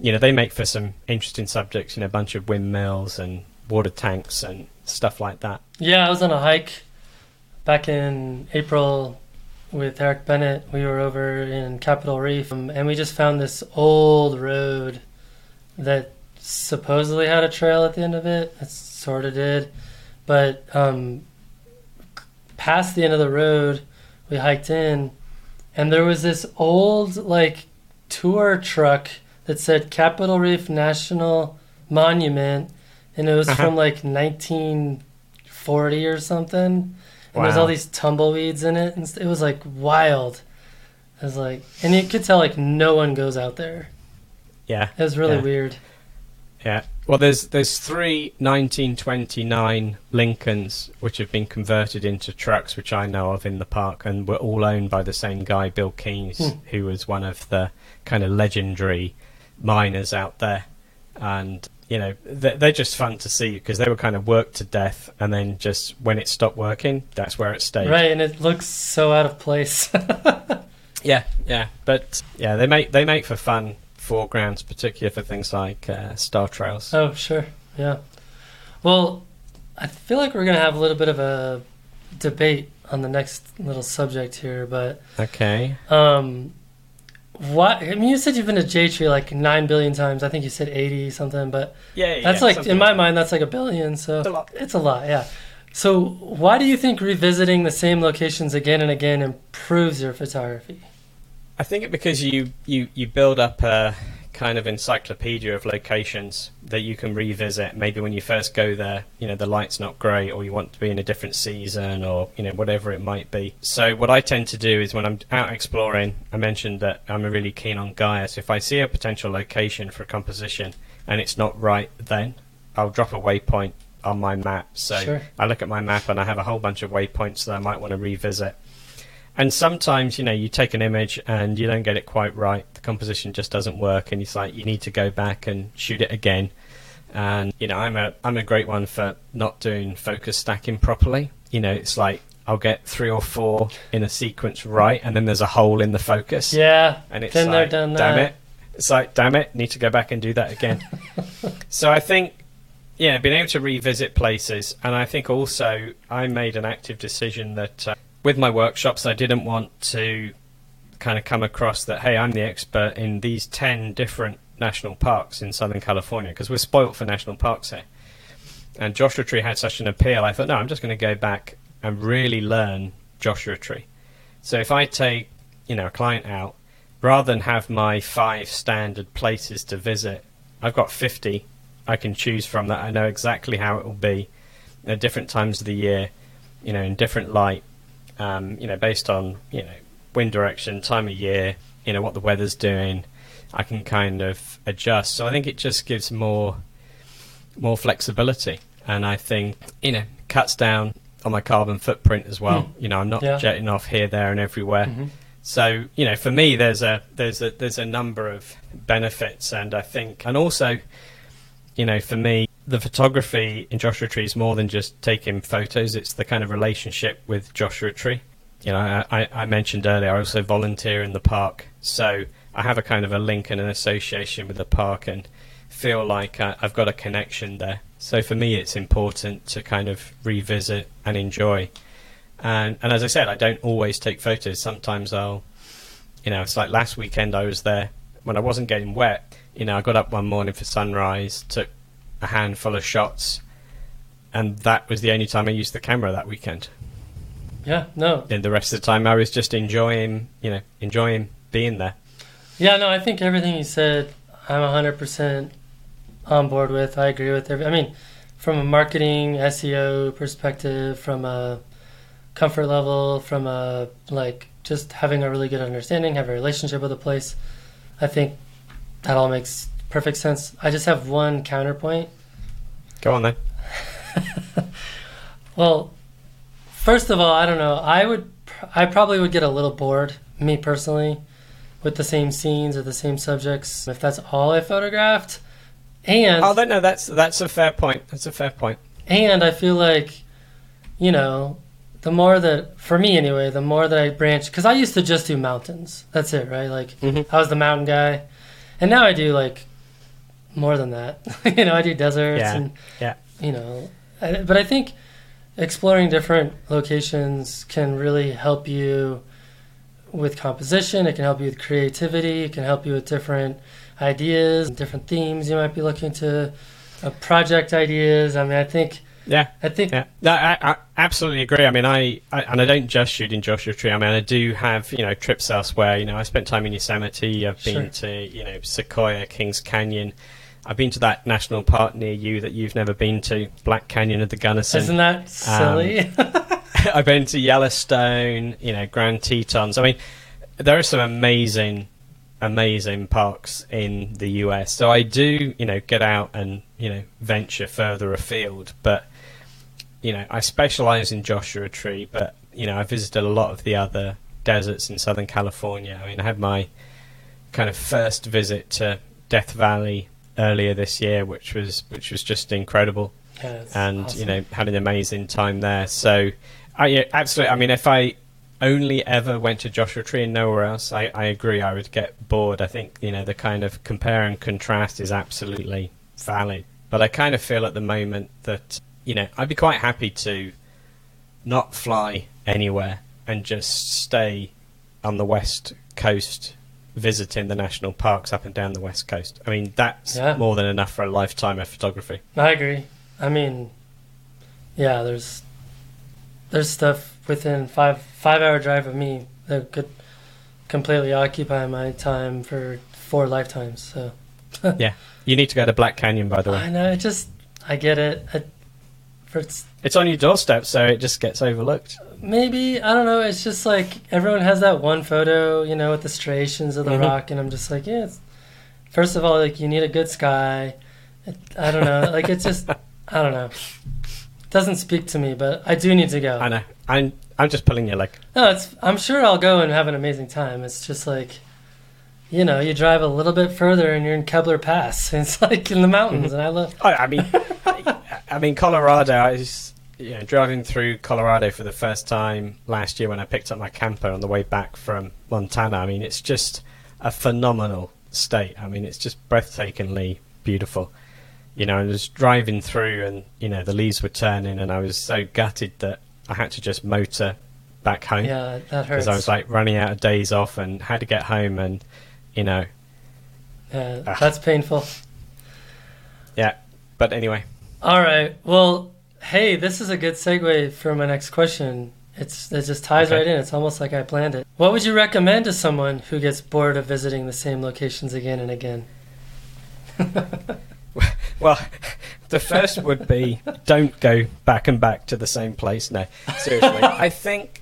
you know they make for some interesting subjects. You know, a bunch of windmills and water tanks and stuff like that. yeah, I was on a hike back in April with Eric Bennett. We were over in Capitol Reef, um, and we just found this old road that supposedly had a trail at the end of it. It sort of did, but um, past the end of the road, we hiked in, and there was this old like tour truck that said Capitol Reef National Monument, and it was Uh-huh. from like 1940 or something. And there's all these tumbleweeds in it, and it was like wild. It was like, and you could tell like no one goes out there. Yeah, It was really Yeah. weird. yeah. Well, there's there's three 1929 Lincolns which have been converted into trucks, which I know of in the park, and were all owned by the same guy, Bill Keys, Hmm. who was one of the kind of legendary miners out there. And you know, they're, just fun to see because they were kind of worked to death, and then just when it stopped working, that's where it stayed. Right, and it looks so out of place. [laughs] Yeah, yeah, but yeah, they make they make for fun foregrounds, particularly for things like uh, star trails. oh, sure. Yeah. Well, I feel like we're to have a little bit of a debate on the next little subject here, but Okay. um what I mean you said you've been to J Tree like 9 billion times. I think you said 80 something, but Yeah, yeah. That's like in my mind, that's like a billion. So It's a lot. It's a lot, yeah. So why do you think revisiting the same locations again and again improves your photography? I think it because you, you, you build up a kind of encyclopedia of locations that you can revisit. Maybe when you first go there, you know, the light's not great or you want to be in a different season or, you know, whatever it might be. So what I tend to do is when I'm out exploring, I mentioned that I'm really keen on Gaia. So if I see a potential location for a composition and it's not right then, I'll drop a waypoint on my map. So Sure. I look at my map and I have a whole bunch of waypoints that I might want to revisit. And sometimes, you know, you take an image and you don't get it quite right. The composition just doesn't work, and it's like you need to go back and shoot it again. And you know, I'm a I'm a great one for not doing focus stacking properly. You know, it's like I'll get three or four in a sequence right, and then there's a hole in the focus. Yeah, And it's like, damn it. It's like, damn it, need to go back and do that again. [laughs] so I think, yeah, being able to revisit places, and I think also I made an active decision that uh, with my workshops, I didn't want to kind of come across that, hey, I'm the expert in these 10 different national parks in Southern California, because we're spoilt for national parks here. And Joshua Tree had such an appeal, I thought, no, I'm just going to go back and really learn Joshua Tree. So if I take, you know, a client out, rather than have my five standard places to visit, I've got 50 I can choose from that I know exactly how it will be at different times of the year, you know, in different light, um, you know, based on, you know, wind direction, time of year, you know, what the weather's doing. I can kind of adjust. So I think it just gives more more flexibility, and I think you know cuts down on my carbon footprint as well. Mm. You know, I'm not Yeah. jetting off here, there, and everywhere. Mhm. So you know, for me, there's a there's a there's a number of benefits, and I think, and also, you know, for me, the photography in Joshua Tree is more than just taking photos. It's the kind of relationship with Joshua Tree. You know, I, I mentioned earlier, I also volunteer in the park, so I have a kind of a link and an association with the park, and feel like I, I've got a connection there. So for me, it's important to kind of revisit and enjoy. And and as I said, I don't always take photos. Sometimes I'll, you know, it's like last weekend I was there when I wasn't getting wet. You know, I got up one morning for sunrise, took a handful of shots, and that was the only time I used the camera that weekend. Yeah, no. Then the rest of the time I was just enjoying, you know, enjoying being there. Yeah, no, I think everything you said, I'm 100% on board with. I agree with every. I mean, from a marketing, SEO perspective, from a comfort level, from a like just having a really good understanding, have a relationship with a place, I think that all makes perfect sense. I just have one counterpoint. Go on then. [laughs] Well, first of all, I don't know. I would, I probably would get a little bored, me personally, with the same scenes or the same subjects if that's all I photographed. And Oh, no, that's that's a fair point. That's a fair point. and I feel like, you know, the more that for me anyway, the more that I branch because I used to just do mountains. That's it, right? Like Mhm. I was the mountain guy, and now I do like more than that. [laughs] you know, I do deserts Yeah, and yeah. you know, I- but I think exploring different locations can really help you with composition. It can help you with creativity. It can help you with different ideas, different themes you might be looking to, uh, project ideas. I mean, I think, Yeah, I think, yeah. No, I, I absolutely agree. I mean, I, I and I don't just shoot in Joshua Tree. I mean, I do have you know trips elsewhere. You know, I spent time in Yosemite. I've been to you know Sequoia, Kings Canyon. I've been to that national park near you that you've never been to, Black Canyon of the Gunnison. isn't that um, silly? [laughs] [laughs] I've been to Yellowstone, you know, Grand Tetons. I mean, there are some amazing, amazing parks in the US. So I do, you know, get out and, you know, venture further afield. But, you know, I specialize in Joshua Tree, but, you know, I visited a lot of the other deserts in Southern California. I mean, I had my kind of first visit to Death Valley earlier this year, which was which was just incredible Yeah, and awesome. you know had an amazing time there. So, I yeah, absolutely. I mean, if I only ever went to Joshua Tree and nowhere else, I, I agree. I would get bored. I think you know the kind of compare and contrast is absolutely valid. But I kind of feel at the moment that you know I'd be quite happy to not fly anywhere and just stay on the west coast visiting the national parks up and down the west coast. I mean, that's Yeah. more than enough for a lifetime of photography. I agree. I mean, yeah, there's there's stuff within five five hour drive of me that could completely occupy my time for four lifetimes. So [laughs] yeah, You need to go to Black Canyon, by the way. I know it just I get it. I, for it's, It's on your doorstep, so it just gets overlooked. Maybe I don't know. It's just like everyone has that one photo, you know, with the striations of the Mhm. rock, and I'm just like, yeah. It's, first of all, like you need a good sky. It, I don't know. like it's just I don't know. It doesn't speak to me, but I do need to go. I know. I'm I'm just pulling your leg. No, it's. I'm sure I'll go and have an amazing time. It's just like, you know, you drive a little bit further and you're in Kebler Pass. [laughs] It's like in the mountains, and I love. I, I mean, [laughs] I mean Colorado. I was you know, driving through Colorado for the first time last year when I picked up my camper on the way back from Montana. I mean, it's just a phenomenal state. I mean, it's just breathtakingly beautiful. You know, I was driving through, and you know, the leaves were turning, and I was so gutted that I had to just motor back home. Yeah, that hurts. because I was like running out of days off and had to get home and you know Ah. that's painful. yeah but anyway All right. Well, hey, this is a good segue for my next question. It's it just ties Okay. right in. It's almost like I planned it. What would you recommend to someone who gets bored of visiting the same locations again and again? [laughs] well the first would be don't go back and back to the same place no seriously [laughs] i think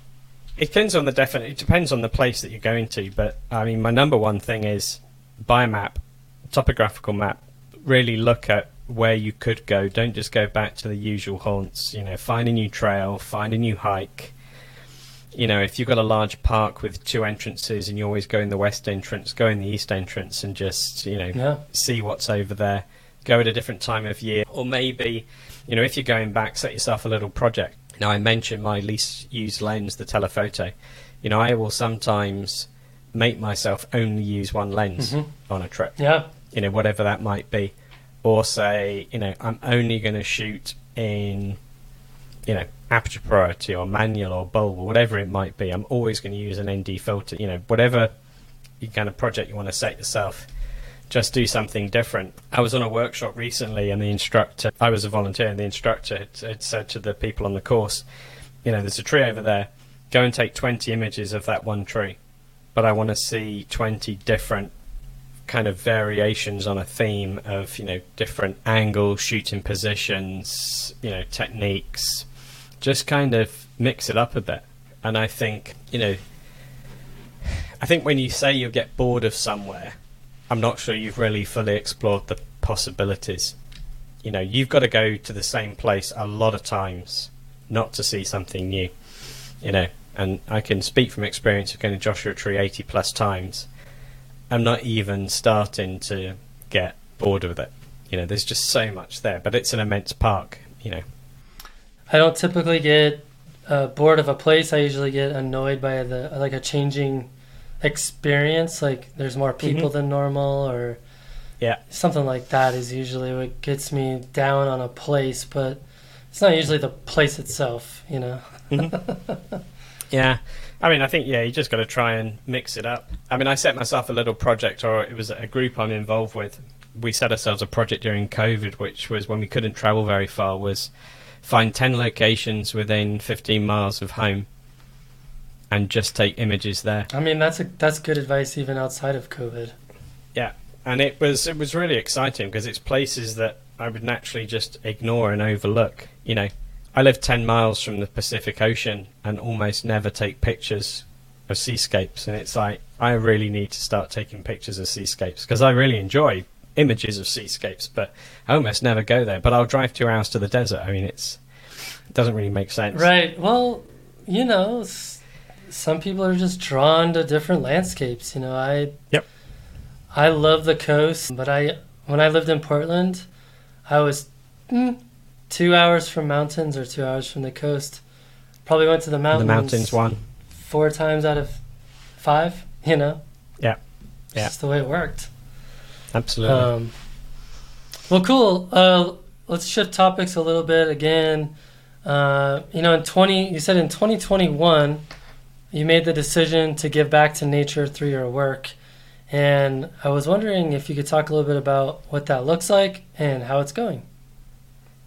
it depends on the definite it depends on the place that you're going to but i mean my number one thing is buy a map, topographical map, really look at where you could go. Don't just go back to the usual haunts. You know, find a new trail, find a new hike. You know, if you've got a large park with two entrances and you always go in the west entrance, go in the east entrance and just, you know, Yeah. see what's over there. Go at a different time of year. Or maybe, you know, if you're going back, set yourself a little project. Now, I mentioned my least used lens, the telephoto. You know, I will sometimes make myself only use one lens Mhm. on a trip Yeah. you know, whatever that might be, or say, you know, I'm only going to shoot in, you know, aperture priority or manual or bulb or whatever it might be. I'm always going to use an ND filter, you know, whatever kind of project you want to set yourself. Just do something different. I was on a workshop recently, and the instructor, I was a volunteer, and the instructor had, had said to the people on the course, you know, there's a tree over there. Go and take 20 images of that one tree, but I want to see 20 different kind of variations on a theme of you know different angles, shooting positions, you know techniques. Just kind of mix it up a bit, and I think you know. I think when you say you get bored of somewhere, I'm not sure you've really fully explored the possibilities. You know, you've got to go to the same place a lot of times not to see something new. You know, and I can speak from experience of going to Joshua Tree 80 plus times. I'm not even starting to get bored with it. You know, there's just so much there, but it's an immense park. You know, I don't typically get uh, bored of a place. I usually get annoyed by the like a changing experience. Like there's more people Mhm. than normal, or Yeah. something like that is usually what gets me down on a place. But it's not usually the place itself. You know. [laughs] yeah. I mean, I think yeah, you just got to try and mix it up. I mean, I set myself a little project, or it was a group I'm involved with. We set ourselves a project during COVID, which was when we couldn't travel very far. Was find ten locations within 15 miles of home, and just take images there. I mean, that's a that's good advice even outside of COVID. Yeah, and it was it was really exciting because it's places that I would naturally just ignore and overlook. You know, I live ten miles from the Pacific Ocean and almost never take pictures of seascapes, and it's like I really need to start taking pictures of seascapes because I really enjoy images of seascapes, but I almost never go there. But I'll drive two hours to the desert. I mean, it's it doesn't really make sense. Right. Well, you know, s- some people are just drawn to different landscapes. You know, I Yep. I love the coast, but I when I lived in Portland, I was mm, two hours from mountains or two hours from the coast. Probably went to the mountains. The mountains. one. four times out of five. You know. Yeah. Yeah. just the way it worked. Absolutely. Um, well, cool. Uh, let's shift topics a little bit again. Uh, you know, in twenty, you said in twenty twenty one, you made the decision to give back to nature through your work, and I was wondering if you could talk a little bit about what that looks like and how it's going.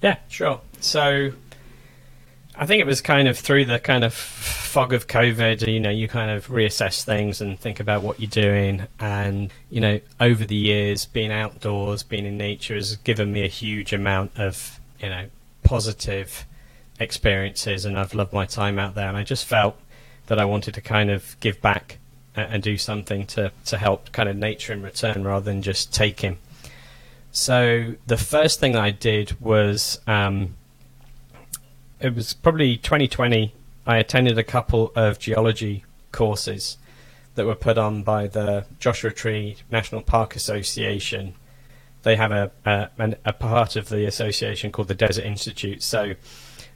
Yeah, sure. So I think it was kind of through the kind of fog of COVID, you know, you kind of reassess things and think about what you're doing. And, you know, over the years, being outdoors, being in nature has given me a huge amount of, you know, positive experiences. And I've loved my time out there. And I just felt that I wanted to kind of give back and do something to, to help kind of nature in return rather than just taking. So the first thing I did was um, it was probably 2020. I attended a couple of geology courses that were put on by the Joshua Tree National Park Association. They have a a, a part of the association called the Desert Institute. So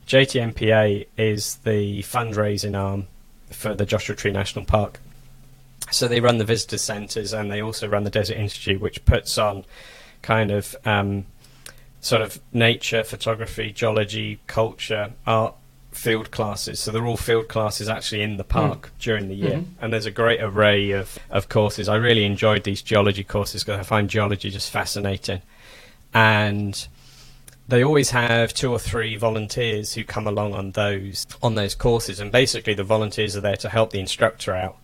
JTNPA is the fundraising arm for the Joshua Tree National Park. So they run the visitor centres and they also run the Desert Institute, which puts on kind of um, sort of nature, photography, geology, culture, art field classes. So they're all field classes actually in the park during the year. Mhm. And there's a great array of, of courses. I really enjoyed these geology courses because I find geology just fascinating. And they always have two or three volunteers who come along on those on those courses and basically the volunteers are there to help the instructor out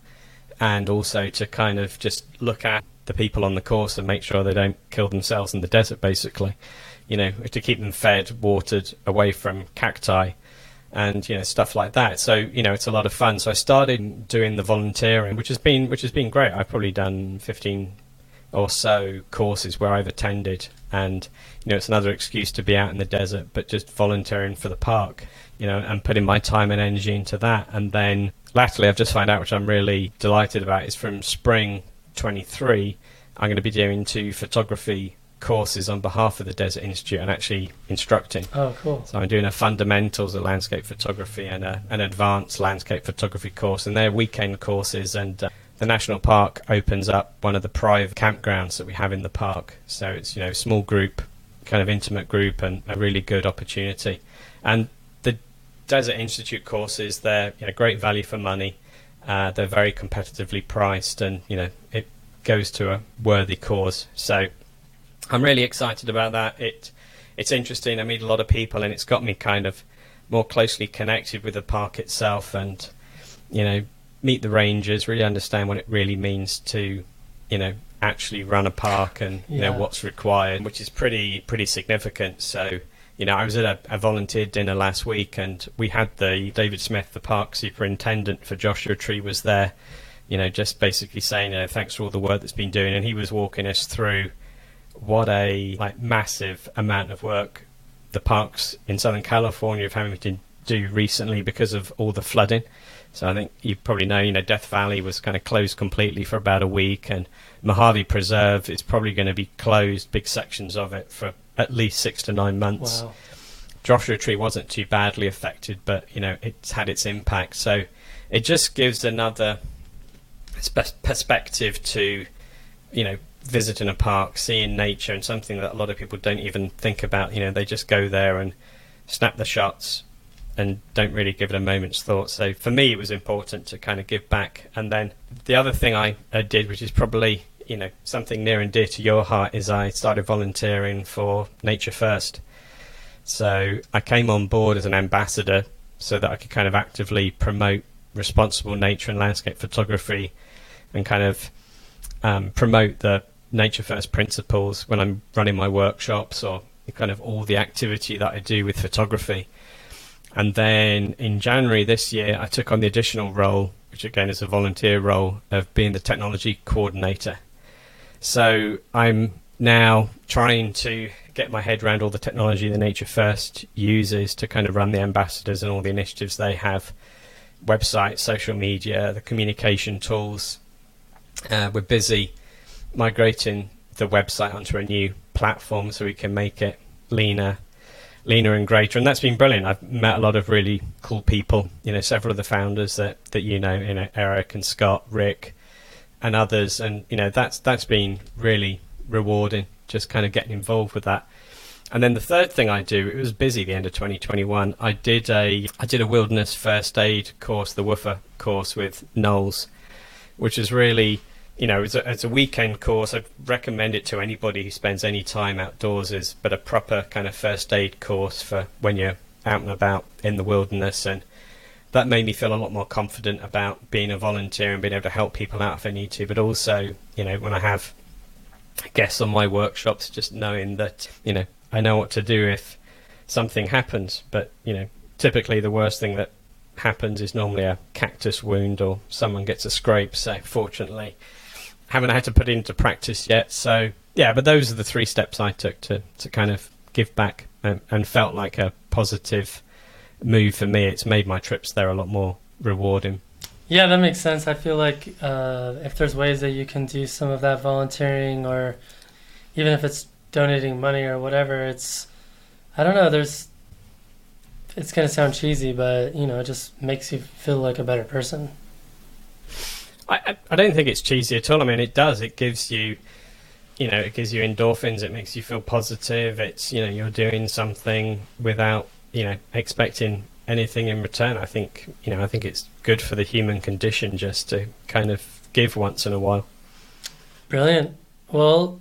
and also to kind of just look at the people on the course and make sure they don't kill themselves in the desert basically you know to keep them fed watered away from cacti and you know stuff like that. So you know it's a lot of fun. So i started doing the volunteering which has been which has been great. I've probably done 15 or so courses where I've attended, and you know it's another excuse to be out in the desert, but just volunteering for the park, you know, and putting my time and energy into that. And then latterly, I've just found out, which I'm really delighted about, is from spring 23, I'm going to be doing two photography courses on behalf of the Desert Institute and actually instructing. Oh, cool. So I'm doing a fundamentals of landscape photography and a, an advanced landscape photography course, and they're weekend courses. And uh, the national park opens up one of the private campgrounds that we have in the park. So it's you know small group, kind of intimate group, and a really good opportunity. And Desert Institute courses, they're you know, great value for money. Uh, they're very competitively priced, and you know it goes to a worthy cause. So I'm really excited about that. It it's interesting. I meet a lot of people, and it's got me kind of more closely connected with the park itself, and you know, meet the rangers, really understand what it really means to, you know, actually run a park, and you Yeah. know what's required, which is pretty pretty significant. So. You know, I was at a, a volunteer dinner last week, and we had the David Smith, the park superintendent for Joshua Tree, was there. You know, just basically saying, you know, thanks for all the work that's been doing, and he was walking us through what a like massive amount of work the parks in Southern California have having to do recently because of all the flooding. So I think you probably know, you know, Death Valley was kind of closed completely for about a week, and Mojave Preserve is probably going to be closed, big sections of it, for at least six to nine months. Wow. Joshua Tree wasn't too badly affected, but you know it's had its impact. So it just gives another spe- perspective to you know visiting a park, seeing nature, and something that a lot of people don't even think about. You know, they just go there and snap the shots and don't really give it a moment's thought. So for me, it was important to kind of give back. And then the other thing I, I did, which is probably you know something near and dear to your heart, is I started volunteering for Nature First. So I came on board as an ambassador so that I could kind of actively promote responsible nature and landscape photography and kind of um, promote the nature first principles when I'm running my workshops or kind of all the activity that I do with photography. And then in January this year, I took on the additional role, which again is a volunteer role, of being the technology coordinator. So I'm now trying to get my head around all the technology the Nature First uses to kind of run the ambassadors and all the initiatives they have website, social media, the communication tools. Uh, we're busy migrating the website onto a new platform so we can make it leaner, leaner and greater. And that's been brilliant. I've met a lot of really cool people. You know, several of the founders that that you know, you know, Eric and Scott, Rick, and others. And you know, that's that's been really rewarding. Just kind of getting involved with that. And then the third thing I do, it was busy the end of 2021. I did a I did a wilderness first aid course, the Woofer course with NOLS, which is really, you know, it's a, it's a weekend course. I'd recommend it to anybody who spends any time outdoors, is but a proper kind of first aid course for when you're out and about in the wilderness. And that made me feel a lot more confident about being a volunteer and being able to help people out if I need to. But also, you know, when I have guests on my workshops, just knowing that, you know, I know what to do if something happens. But, you know, typically the worst thing that happens is normally a cactus wound or someone gets a scrape. So, fortunately, haven't had to put it into practice yet. So, yeah, but those are the three steps I took to, to kind of give back and, and felt like a positive move for me. It's made my trips there a lot more rewarding. Yeah, that makes sense. I feel like uh, if there's ways that you can do some of that volunteering, or even if it's donating money or whatever, it's I don't know. There's it's gonna sound cheesy, but you know, it just makes you feel like a better person. I, I- I don't think it's cheesy at all. I mean, it does. It gives you, you know, it gives you endorphins. It makes you feel positive. It's you know, you're doing something without you know expecting anything in return. I think you know, I think it's good for the human condition just to kind of give once in a while. Brilliant. Well,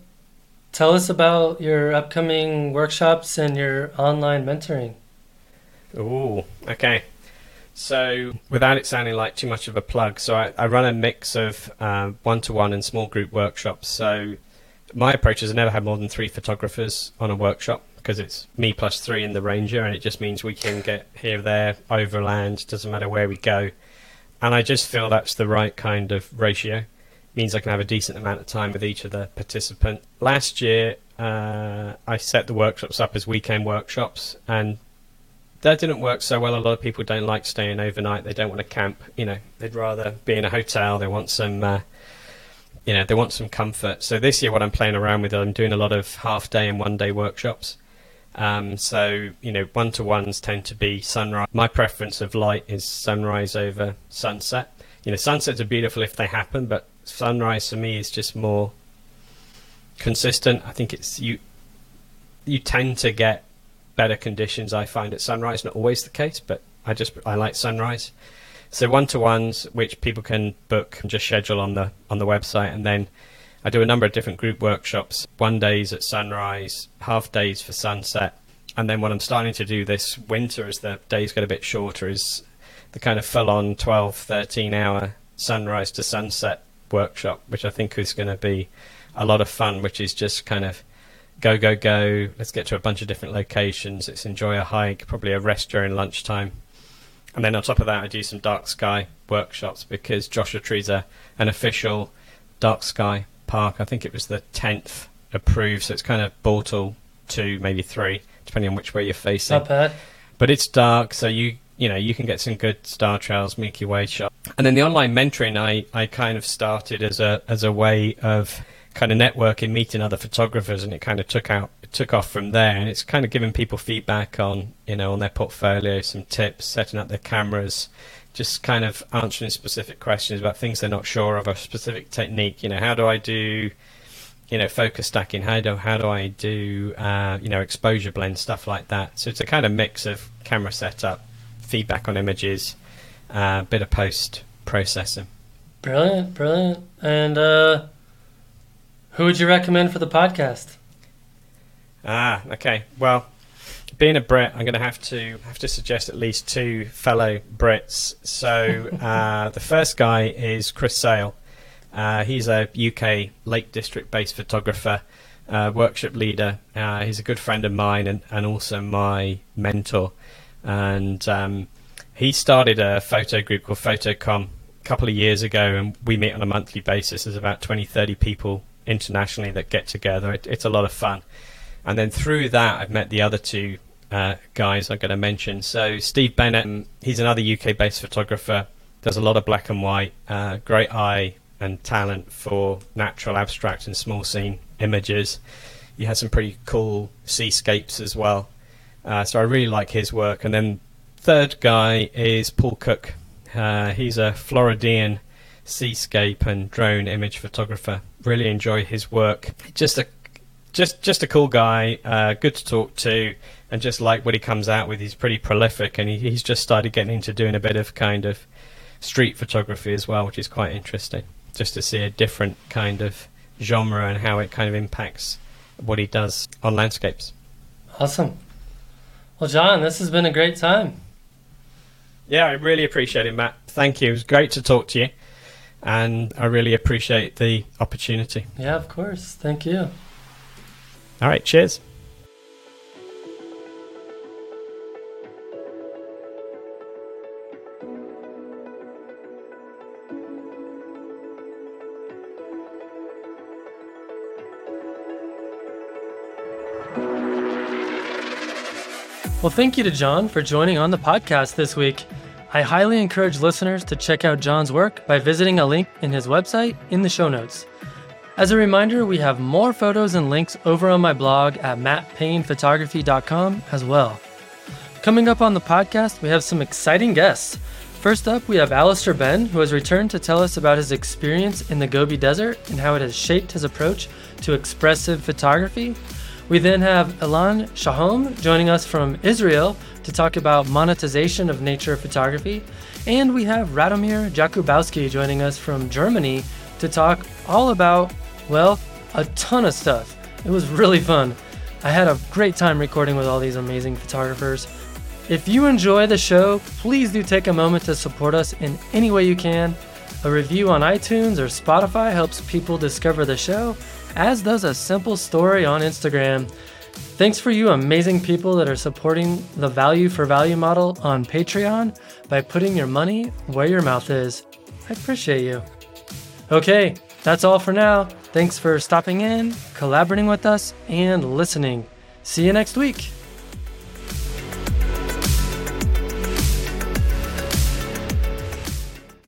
tell us about your upcoming workshops and your online mentoring. Oh, okay. So, without it sounding like too much of a plug, so I, I run a mix of one to one and small group workshops. So, my approach is I never have more than three photographers on a workshop because it's me plus three in the Ranger, and it just means we can get here, there, overland, doesn't matter where we go. And I just feel that's the right kind of ratio. means I can have a decent amount of time with each of the participants. Last year, uh, I set the workshops up as weekend workshops, and that didn't work so well. A lot of people don't like staying overnight. They don't want to camp. You know, they'd rather be in a hotel. They want some, uh, you know, they want some comfort. So this year, what I'm playing around with, I'm doing a lot of half day and one day workshops. Um, so you know, one to ones tend to be sunrise. My preference of light is sunrise over sunset. You know, sunsets are beautiful if they happen, but sunrise for me is just more consistent. I think it's you. You tend to get better conditions. I find at sunrise, not always the case, but I just I like sunrise. So one to ones, which people can book and just schedule on the on the website, and then I do a number of different group workshops. One days at sunrise, half days for sunset, and then what I'm starting to do this winter, as the days get a bit shorter, is the kind of full on 12, 13 hour sunrise to sunset workshop, which I think is going to be a lot of fun, which is just kind of go, go, go. Let's get to a bunch of different locations. Let's enjoy a hike, probably a rest during lunchtime. And then on top of that, I do some dark sky workshops because Joshua Tree's a, an official dark sky park. I think it was the 10th approved, so it's kind of Bortle 2, maybe 3, depending on which way you're facing. Not bad. But it's dark, so you you know you can get some good star trails, Milky Way shot. And then the online mentoring, I, I kind of started as a as a way of kind of networking, meeting other photographers, and it kind of took out took off from there. And it's kind of giving people feedback on you know on their portfolio, some tips, setting up their cameras, just kind of answering specific questions about things they're not sure of, a specific technique. You know, how do I do, you know, focus stacking? How do how do I do, uh, you know, exposure blend stuff like that? So it's a kind of mix of camera setup, feedback on images, a uh, bit of post processing. Brilliant, brilliant. And uh, who would you recommend for the podcast? Ah, okay. Well, being a Brit, I'm going to have to have to suggest at least two fellow Brits. So [laughs] uh, the first guy is Chris Sale. Uh, he's a UK Lake District based photographer, uh, workshop leader. Uh, he's a good friend of mine and, and also my mentor. And um, he started a photo group called Photocom a couple of years ago, and we meet on a monthly basis. There's about 20, 30 people internationally that get together. It, it's a lot of fun. And then through that, I've met the other two uh, guys I'm going to mention. So Steve Bennett, um, he's another UK-based photographer. Does a lot of black and white. Uh, great eye and talent for natural, abstract, and small scene images. He has some pretty cool seascapes as well. Uh, so I really like his work. And then third guy is Paul Cook. Uh, he's a Floridian seascape and drone image photographer. Really enjoy his work. Just a just just a cool guy, uh, good to talk to, and just like what he comes out with, he's pretty prolific, and he, he's just started getting into doing a bit of kind of street photography as well, which is quite interesting. Just to see a different kind of genre and how it kind of impacts what he does on landscapes. Awesome. Well, John, this has been a great time. Yeah, I really appreciate it, Matt. Thank you. It was great to talk to you, and I really appreciate the opportunity. Yeah, of course. Thank you. All right, cheers. Well, thank you to John for joining on the podcast this week. I highly encourage listeners to check out John's work by visiting a link in his website in the show notes. As a reminder, we have more photos and links over on my blog at mattpaynephotography.com as well. Coming up on the podcast, we have some exciting guests. First up, we have Alister Benn, who has returned to tell us about his experience in the Gobi Desert and how it has shaped his approach to expressive photography. We then have Elan Shahom joining us from Israel to talk about monetization of nature photography. And we have Radomir Jakubowski joining us from Germany to talk all about, well, a ton of stuff. It was really fun. I had a great time recording with all these amazing photographers. If you enjoy the show, please do take a moment to support us in any way you can. A review on iTunes or Spotify helps people discover the show, as does a simple story on Instagram. Thanks for you amazing people that are supporting the value for value model on Patreon by putting your money where your mouth is. I appreciate you. Okay, That's all for now. Thanks for stopping in, collaborating with us, and listening. See you next week.